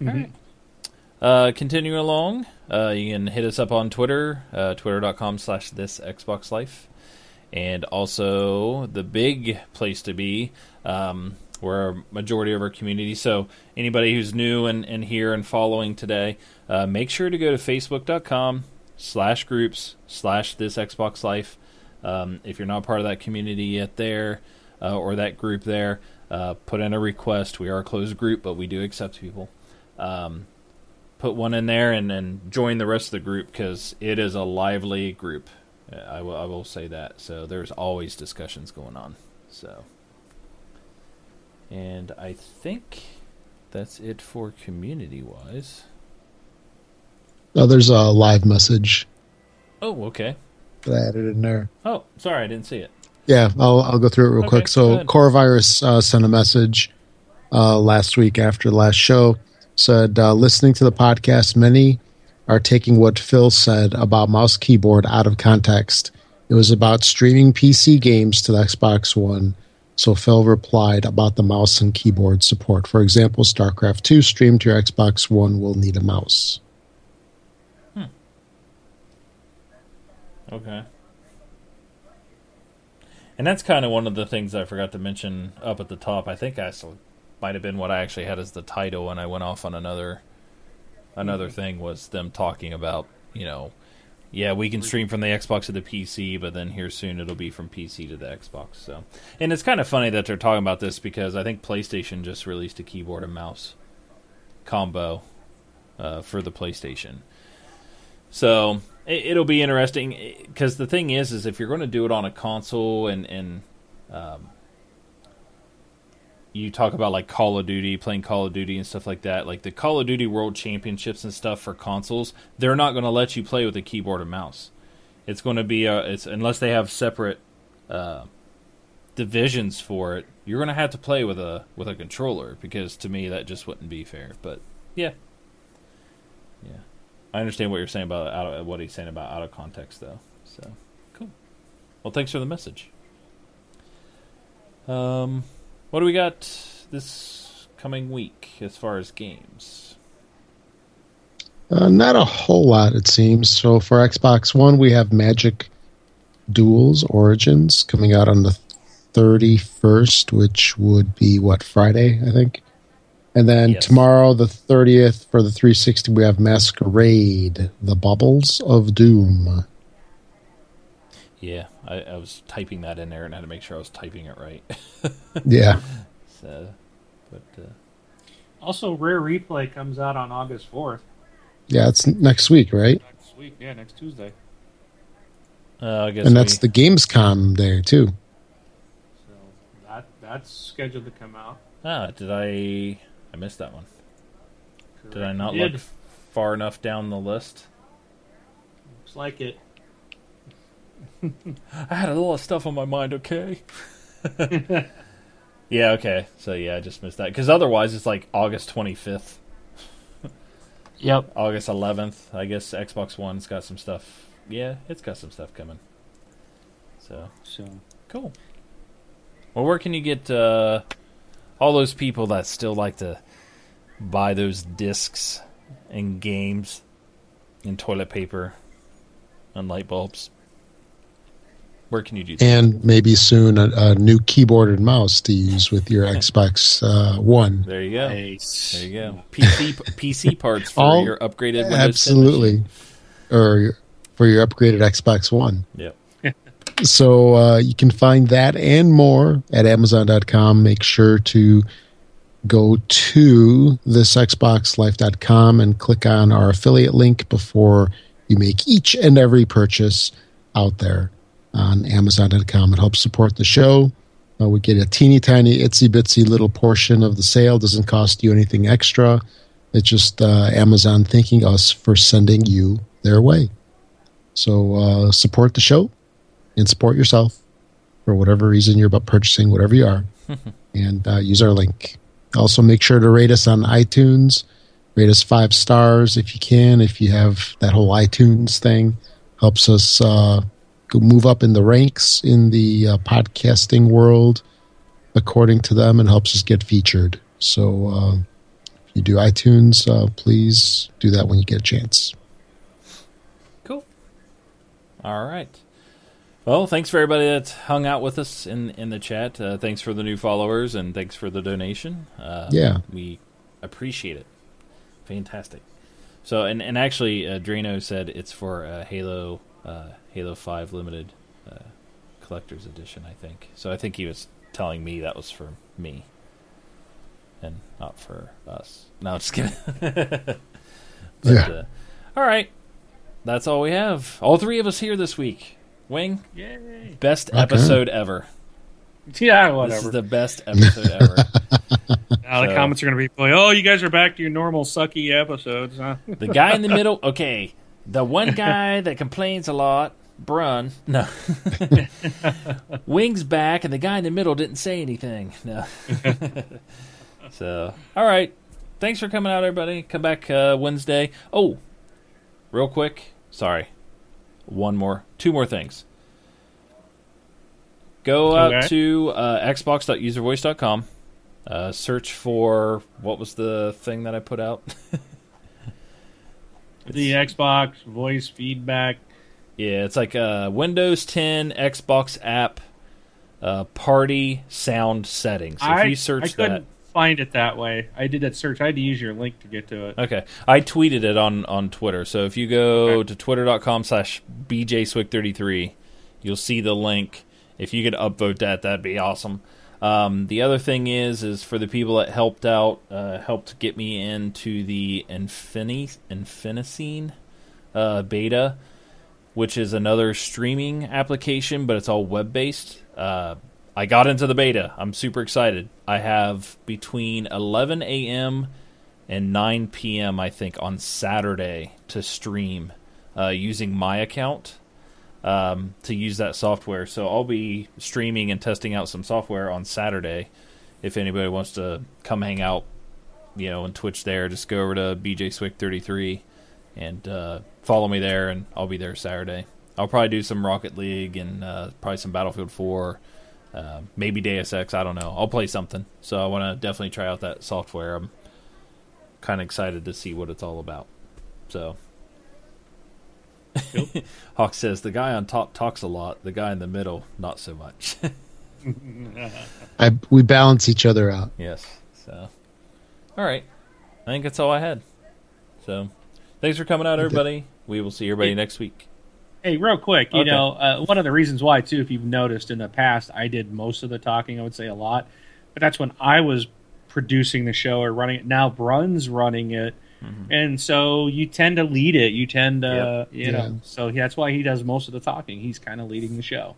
Speaker 1: Mm-hmm. All right. Uh, continuing along, uh, you can hit us up on Twitter, uh, twitter.com slash this Xbox Life. And also the big place to be, um, we're a majority of our community. So anybody who's new and, and here and following today, uh, make sure to go to facebook.com slash groups slash this Xbox Life. Um, if you're not part of that community yet there, uh, or that group there, uh, put in a request. We are a closed group, but we do accept people. Um, put one in there and then join the rest of the group because it is a lively group. I will, I will say that. So there's always discussions going on. So, and I think that's it for community wise.
Speaker 2: Oh, there's a live message.
Speaker 1: Oh, okay.
Speaker 2: That I added in there.
Speaker 1: Oh, sorry, I didn't see it.
Speaker 2: Yeah, I'll I'll go through it real okay, quick. So, Corovirus uh, sent a message uh, last week after the last show. Said uh, listening to the podcast, many are taking what Phil said about mouse keyboard out of context. It was about streaming PC games to the Xbox One. So Phil replied about the mouse and keyboard support. For example, StarCraft 2 streamed to your Xbox One will need a mouse. Hmm.
Speaker 1: Okay. And that's kind of one of the things I forgot to mention up at the top. I think I might have been what I actually had as the title when I went off on another another mm-hmm. thing was them talking about you know yeah we can stream from the xbox to the pc but then here soon it'll be from pc to the xbox so and it's kind of funny that they're talking about this because i think playstation just released a keyboard and mouse combo uh, for the playstation so it, will be interesting because the thing is is if you're going to do it on a console and and um, you talk about like Call of Duty, playing Call of Duty and stuff like that, like the Call of Duty World Championships and stuff for consoles, they're not going to let you play with a keyboard and mouse. It's going to be a, it's unless they have separate uh, divisions for it, you're going to have to play with a with a controller because to me that just wouldn't be fair. But yeah, I understand what you're saying about out of, what he's saying about out of context though. So cool. Well, thanks for the message. Um. What do we got this coming week as far as games?
Speaker 2: Uh, not a whole lot, it seems. So for Xbox One, we have Magic Duels Origins coming out on the 31st, which would be, what, Friday, I think? And then yes. tomorrow, the 30th, for the 360, we have Masquerade, The Baubles of Doom.
Speaker 1: Yeah, I, I, was typing that in there and I had to make sure I was typing it right.
Speaker 2: yeah.
Speaker 1: So, but uh,
Speaker 3: also, Rare Replay comes out on August fourth.
Speaker 2: Yeah, it's next week, right?
Speaker 3: Next week, yeah, next Tuesday.
Speaker 1: Uh, I guess,
Speaker 2: and that's we... the Gamescom there too.
Speaker 3: So that that's scheduled to come out.
Speaker 1: Ah, did I? I missed that one. Correct. Did I not did. look far enough down the list?
Speaker 3: Looks like it.
Speaker 1: I had a lot of stuff on my mind. Okay. yeah. Okay. So yeah, I just missed that because otherwise it's like August twenty fifth.
Speaker 3: yep.
Speaker 1: August eleventh. I guess Xbox One's got some stuff. Yeah, it's got some stuff coming. So.
Speaker 3: So.
Speaker 1: Cool. Well, where can you get uh, all those people that still like to buy those discs and games and toilet paper and light bulbs? Where can you do that?
Speaker 2: And maybe soon a, a new keyboard and mouse to use with your Xbox uh, One.
Speaker 1: There you go. Nice. There you go. PC PC parts for All, your upgraded Windows
Speaker 2: Absolutely. Or for your upgraded Xbox One.
Speaker 1: Yep.
Speaker 2: So uh, you can find that and more at Amazon.com. Make sure to go to thisxboxlife.com and click on our affiliate link before you make each and every purchase out there on Amazon.com. It helps support the show. Uh, we get a teeny tiny, itsy bitsy little portion of the sale. Doesn't cost you anything extra. It's just uh, Amazon thanking us for sending you their way. So uh, support the show and support yourself for whatever reason you're about purchasing, whatever you are, and uh, use our link. Also, make sure to rate us on iTunes. Rate us five stars if you can. If you have that whole iTunes thing, helps us uh, go move up in the ranks in the uh, podcasting world, according to them, and helps us get featured. So, uh, if you do iTunes, uh, please do that when you get a chance.
Speaker 1: Cool. All right. Well, thanks for everybody that hung out with us in in the chat. Uh, thanks for the new followers and thanks for the donation. Uh,
Speaker 2: Yeah.
Speaker 1: we appreciate it. Fantastic. So, and and actually, uh, Drano said it's for uh, Halo uh, Halo Five limited uh, collector's edition. I think. So I think he was telling me that was for me, and not for us. No, just kidding. but,
Speaker 2: Yeah.
Speaker 1: uh, all right, that's all we have. All three of us here this week. Wing,
Speaker 3: Yay!
Speaker 1: best
Speaker 2: Okay.
Speaker 1: episode ever.
Speaker 3: Yeah,
Speaker 1: This
Speaker 3: whatever.
Speaker 1: is the best episode ever.
Speaker 3: now the
Speaker 1: so-
Speaker 3: comments are going to be like, "Oh, you guys are back to your normal sucky episodes, huh?"
Speaker 1: The guy in the middle, okay. The one guy that complains a lot, Brun. No. Wings back, and the guy in the middle didn't say anything. No. so, all right. Thanks for coming out, everybody. Come back uh, Wednesday. Oh, real quick. Sorry. One more, two more things. Go out
Speaker 3: Okay.
Speaker 1: to uh, xbox.uservoice.com. Uh, search for what was the thing that I put out?
Speaker 3: the Xbox voice feedback.
Speaker 1: Yeah, it's like a Windows 10 Xbox app uh, party sound settings.
Speaker 3: I,
Speaker 1: if you search
Speaker 3: I
Speaker 1: that,
Speaker 3: find it that way. I did that search. I had to use your link to get to it.
Speaker 1: okay, I tweeted it on on Twitter. So if you go
Speaker 3: Okay.
Speaker 1: to twitter.com/slash bjswick33, you'll see the link. If you could upvote that, that'd be awesome. Um, the other thing is, is for the people that helped out, uh, helped get me into the Infini Infinicine uh, beta. which is another streaming application, but it's all web based. Uh, I got into the beta. I'm super excited. I have between 11 a.m. and 9 p.m. I think on Saturday to stream uh, using my account um, to use that software. So I'll be streaming and testing out some software on Saturday. If anybody wants to come hang out, you know, on Twitch there, just go over to BJSwick33 and uh, follow me there, and I'll be there Saturday. I'll probably do some Rocket League and uh, probably some Battlefield 4, uh, maybe Deus Ex. I don't know. I'll play something. So I want to definitely try out that software. I'm kind of excited to see what it's all about. So. Hawk says the guy on top talks a lot. The guy in the middle, not so much.
Speaker 2: I we balance each other out.
Speaker 1: yes. So, all right. I think that's all I had. So, thanks for coming out, everybody. We will see everybody next week.
Speaker 3: Hey, real quick, you
Speaker 1: Okay.
Speaker 3: know, uh, one of the reasons why, too, if you've noticed in the past, I did most of the talking, I would say a lot, but that's when I was producing the show or running it. Now Brun's running it. And so you tend to lead it. You tend to, you
Speaker 2: Yeah.
Speaker 3: know, so that's why he does most of the talking. He's kind of leading the show.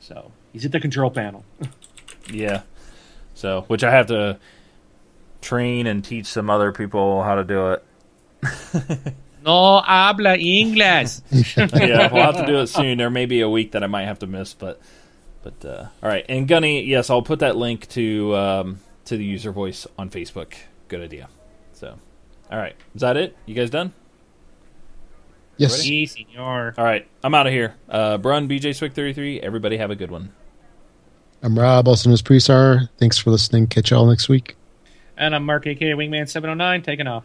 Speaker 3: So he's at the control panel.
Speaker 1: Yeah. So, which I have to train and teach some other people how to do it.
Speaker 3: No habla inglés.
Speaker 1: yeah, we'll have to do it soon. There may be a week that I might have to miss, but but uh, all right. And Gunny, yes, I'll put that link to um, to the user voice on Facebook. Good idea. So, all right, is that it? You guys done?
Speaker 2: Yes.
Speaker 3: sí, senor.
Speaker 1: All right, I'm out of here. Uh, Brun, BJ Swick 33. Everybody have a good one.
Speaker 2: I'm Rob, also known as Presar. Thanks for listening. Catch y'all next week.
Speaker 3: And I'm Mark, aka Wingman709, taking off.